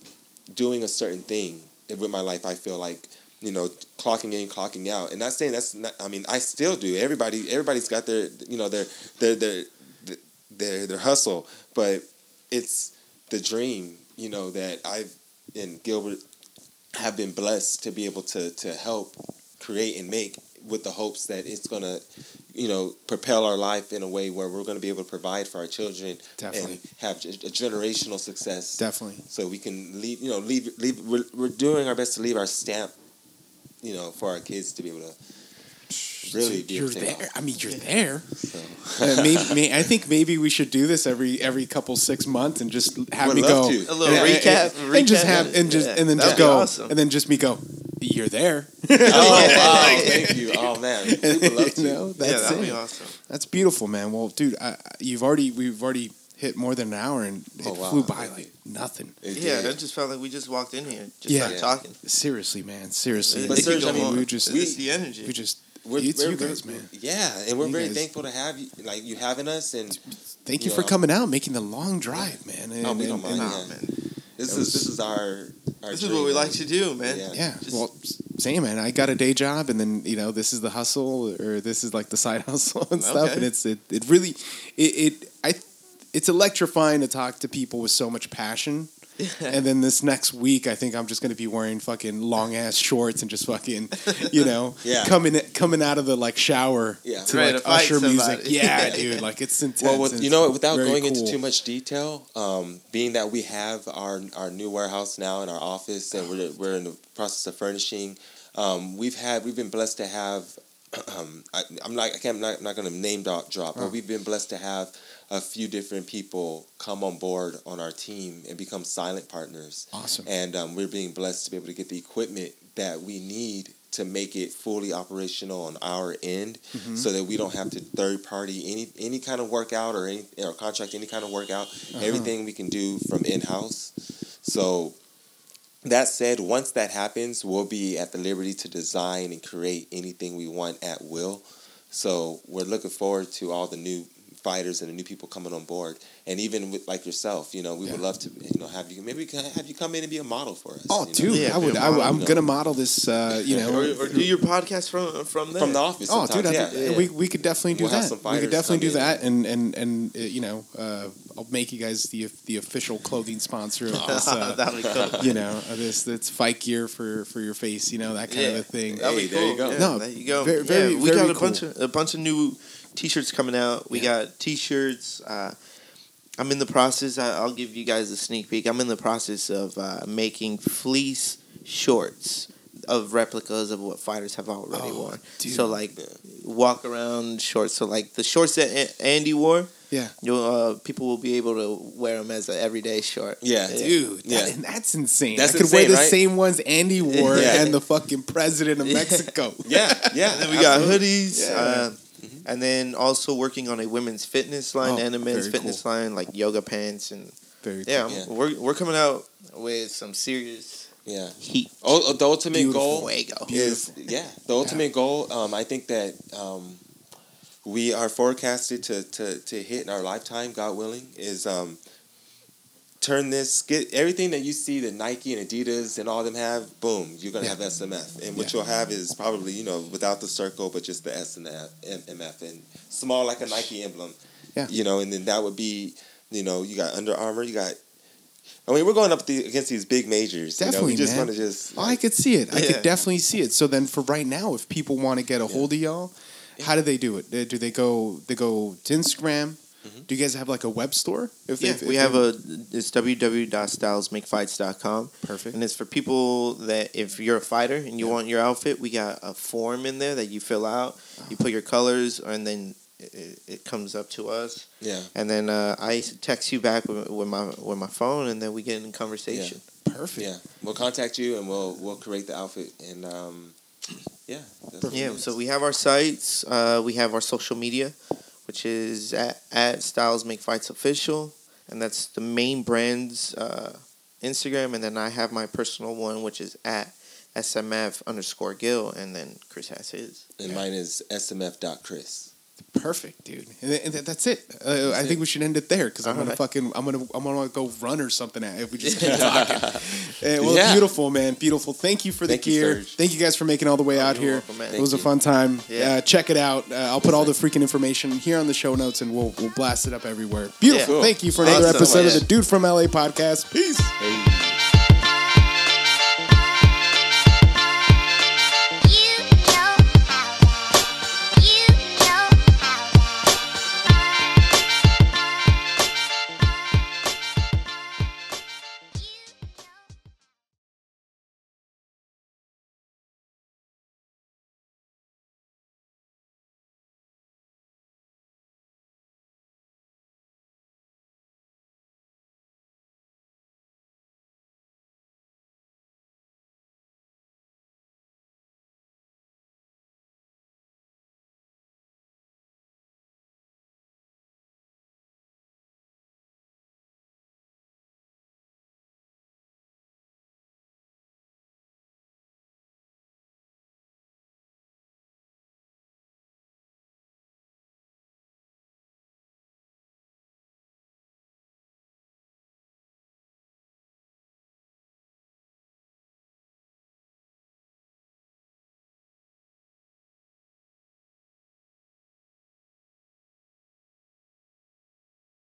Speaker 3: doing a certain thing with my life. I feel like you know clocking in, clocking out, and not saying that's not. I mean, I still do. Everybody everybody's got their you know their their their their their hustle, but it's the dream. You know that I've and Gilbert have been blessed to be able to to help create and make with the hopes that it's gonna you know propel our life in a way where we're going to be able to provide for our children
Speaker 1: Definitely.
Speaker 3: and have a a generational success
Speaker 1: Definitely.
Speaker 3: so we can leave you know leave leave we're, we're doing our best to leave our stamp you know for our kids to be able to really be
Speaker 1: you're
Speaker 3: able to take
Speaker 1: there.
Speaker 3: off.
Speaker 1: I mean, you're there.
Speaker 3: So.
Speaker 1: Uh, maybe, may, I think maybe we should do this every every couple six months and just have
Speaker 3: Would
Speaker 1: me go
Speaker 3: to.
Speaker 2: A little
Speaker 1: and, and-
Speaker 2: recap.
Speaker 1: and, and just have and just
Speaker 2: Yeah,
Speaker 1: and then
Speaker 2: that'd
Speaker 1: just go
Speaker 2: awesome.
Speaker 1: and then just me go. You're there.
Speaker 3: oh wow thank you oh man we would love to
Speaker 1: You know,
Speaker 2: yeah,
Speaker 1: that's
Speaker 2: that'd
Speaker 1: it.
Speaker 2: be awesome.
Speaker 1: That's beautiful, man. Well, dude, I, I- you've already we've already hit more than an hour and it
Speaker 3: Oh, wow.
Speaker 1: flew by like nothing.
Speaker 3: It
Speaker 2: Yeah,
Speaker 3: did.
Speaker 2: I just felt like we just walked in here, just
Speaker 1: Yeah.
Speaker 2: started talking.
Speaker 1: Seriously, man. Seriously.
Speaker 3: But
Speaker 2: It
Speaker 3: Serge, I mean,
Speaker 1: we just
Speaker 3: we-
Speaker 2: the energy.
Speaker 1: we just
Speaker 3: We're-
Speaker 1: it's
Speaker 3: we're-
Speaker 1: you guys, man.
Speaker 3: yeah and we're
Speaker 1: You
Speaker 3: very
Speaker 1: guys-
Speaker 3: thankful to have you like you having us and
Speaker 1: Thank you
Speaker 3: Yeah.
Speaker 1: for coming out, making the long drive, man. And,
Speaker 3: Oh, we don't
Speaker 1: and-
Speaker 3: mind.
Speaker 1: and-
Speaker 2: Nah, man.
Speaker 3: this
Speaker 1: That
Speaker 3: is this is our, our
Speaker 2: This is what we
Speaker 3: man.
Speaker 2: like to do, man.
Speaker 3: Yeah.
Speaker 1: Yeah.
Speaker 2: Just-
Speaker 1: well, s- same man. I got a day job, and then you know this is the hustle, or this is like the side hustle and stuff. And it's it, it really it, it I it's electrifying to talk to people with so much passion and then this next week, I think I'm just gonna be wearing fucking long ass shorts and just fucking, you know,
Speaker 3: Yeah.
Speaker 1: coming coming out of the like shower
Speaker 3: Yeah.
Speaker 1: to
Speaker 2: Ready
Speaker 1: like
Speaker 2: to fight
Speaker 1: usher music.
Speaker 2: somebody.
Speaker 1: Yeah, dude, like it's intense.
Speaker 3: Well, with, you know, without
Speaker 1: very
Speaker 3: going into too much detail, um, being that we have our our new warehouse now in our office, and we're we're in the process of furnishing, um, we've had we've been blessed to have. Um, I, I'm not I can't, I'm not, I'm not going to name drop, drop, but we've been blessed to have a few different people come on board on our team and become silent partners.
Speaker 1: Awesome.
Speaker 3: And um, we're being blessed to be able to get the equipment that we need to make it fully operational on our end,
Speaker 1: Mm-hmm.
Speaker 3: so that we don't have to third party any any kind of workout or any or contract any kind of workout.
Speaker 1: Uh-huh.
Speaker 3: Everything we can do from in house. So that said, once that happens, we'll be at the liberty to design and create anything we want at will. So we're looking forward to all the new fighters and the new people coming on board, and even with like yourself, you know, we would love to, you know, have you maybe we can have you come in and be a model for us.
Speaker 1: Oh,
Speaker 3: you know?
Speaker 1: dude,
Speaker 2: Yeah,
Speaker 1: I would.
Speaker 2: be a
Speaker 1: I,
Speaker 2: model,
Speaker 1: am
Speaker 3: you know.
Speaker 1: gonna model this. Uh, you know,
Speaker 2: or, or do your podcast from from there.
Speaker 3: from the office.
Speaker 1: Oh, dude, I
Speaker 3: sometimes,
Speaker 1: think
Speaker 3: yeah.
Speaker 1: we we could definitely do
Speaker 3: We'll have
Speaker 1: that.
Speaker 3: some
Speaker 1: We could definitely do
Speaker 3: in.
Speaker 1: that, and and and uh, you know, uh, I'll make you guys the the official clothing sponsor of this. Uh,
Speaker 2: That'd be cool.
Speaker 1: you know, of this that's fight gear for for your face. You know, that kind of a thing.
Speaker 2: That'd
Speaker 3: Hey,
Speaker 2: be
Speaker 3: there
Speaker 2: cool.
Speaker 3: you go.
Speaker 2: Yeah,
Speaker 1: No,
Speaker 2: there you go.
Speaker 1: very- very-
Speaker 2: yeah, we
Speaker 1: very
Speaker 2: got a bunch of a bunch of new t-shirts coming out. We got t-shirts. Uh, I'm in the process. I, I'll give you guys a sneak peek. I'm in the process of uh, making fleece shorts of replicas of what fighters have already
Speaker 1: Oh,
Speaker 2: worn.
Speaker 1: dude.
Speaker 2: So like walk around shorts. So like the shorts that A- Andy wore.
Speaker 1: Yeah.
Speaker 2: You'll, uh, people will be able to wear them as an everyday short.
Speaker 3: Yeah.
Speaker 1: Dude,
Speaker 3: Yeah.
Speaker 1: that, and that's insane.
Speaker 3: That's
Speaker 1: I could wear the
Speaker 3: right?
Speaker 1: same ones Andy wore
Speaker 3: Yeah.
Speaker 1: and the fucking president of Mexico.
Speaker 3: yeah, yeah.
Speaker 2: And then we got
Speaker 3: absolutely.
Speaker 2: hoodies.
Speaker 1: Yeah.
Speaker 2: Uh, And then also working on a women's fitness line
Speaker 1: Oh,
Speaker 2: and a men's fitness
Speaker 1: cool.
Speaker 2: line, like yoga pants and
Speaker 1: Very
Speaker 2: yeah,
Speaker 1: cool.
Speaker 3: Yeah.
Speaker 2: we're we're coming out with some serious
Speaker 3: Yeah.
Speaker 2: heat.
Speaker 3: Oh, the ultimate
Speaker 1: Beautiful.
Speaker 3: goal
Speaker 2: Fuego.
Speaker 3: is yeah the ultimate goal um, i think that um, we are forecasted to, to, to hit in our lifetime god willing is um, turn this get everything that you see that nike and adidas and all of them have boom you're going to have smf and what
Speaker 1: Yeah.
Speaker 3: you'll have is probably you know without the circle but just the s and the F, mf and small like a nike emblem
Speaker 1: Yeah.
Speaker 3: you know and then that would be you know you got Under Armour you got I mean, we're going up the, against these big majors. you know?
Speaker 1: Definitely,
Speaker 3: just
Speaker 1: man.
Speaker 3: want to just.
Speaker 1: Oh, I could see it. I
Speaker 2: Yeah.
Speaker 1: could definitely see it. So then, for right now, if people want to get a hold of y'all, how do they do it? Do they go? They go to Instagram.
Speaker 3: Mm-hmm.
Speaker 1: Do you guys have like a web store? If
Speaker 2: Yeah,
Speaker 1: if
Speaker 2: we have a it's www.stylesmakefights.com.
Speaker 1: Perfect.
Speaker 2: And it's for people that if you're a fighter and you want your outfit, we got a form in there that you fill out. You put your colors and then it, it comes up to us.
Speaker 3: Yeah.
Speaker 2: And then uh, I text you back with, with my with my phone and then we get in conversation.
Speaker 1: perfect.
Speaker 3: Yeah, we'll contact you and we'll we'll create the outfit and um, yeah,
Speaker 2: Yeah, so we have our sites. Uh, we have our social media, which is at, at Styles Make Fights Official, and that's the main brand's uh, Instagram. And then I have my personal one, which is at SMF underscore Gill, and then Chris has his.
Speaker 3: and mine is smf.chris.
Speaker 1: Perfect, dude. And, th- and th- that's it. Uh, I think we should end it there because I'm gonna
Speaker 2: Alright.
Speaker 1: fucking I'm gonna I'm gonna go run or something if we just keep talking. Uh, well,
Speaker 3: Yeah.
Speaker 1: beautiful, man, beautiful. Thank you for the
Speaker 3: you,
Speaker 1: gear.
Speaker 3: Serge.
Speaker 1: Thank you guys for making all the way out here.
Speaker 2: welcome,
Speaker 1: it was a fun time.
Speaker 2: Yeah.
Speaker 1: Uh, check it out. Uh, I'll put all the freaking information here on the show notes, and we'll we'll blast it up everywhere. Beautiful.
Speaker 2: Yeah.
Speaker 3: Cool.
Speaker 1: Thank you for another
Speaker 2: Awesome.
Speaker 1: episode of the Dude from LA podcast. Peace.
Speaker 3: Hey.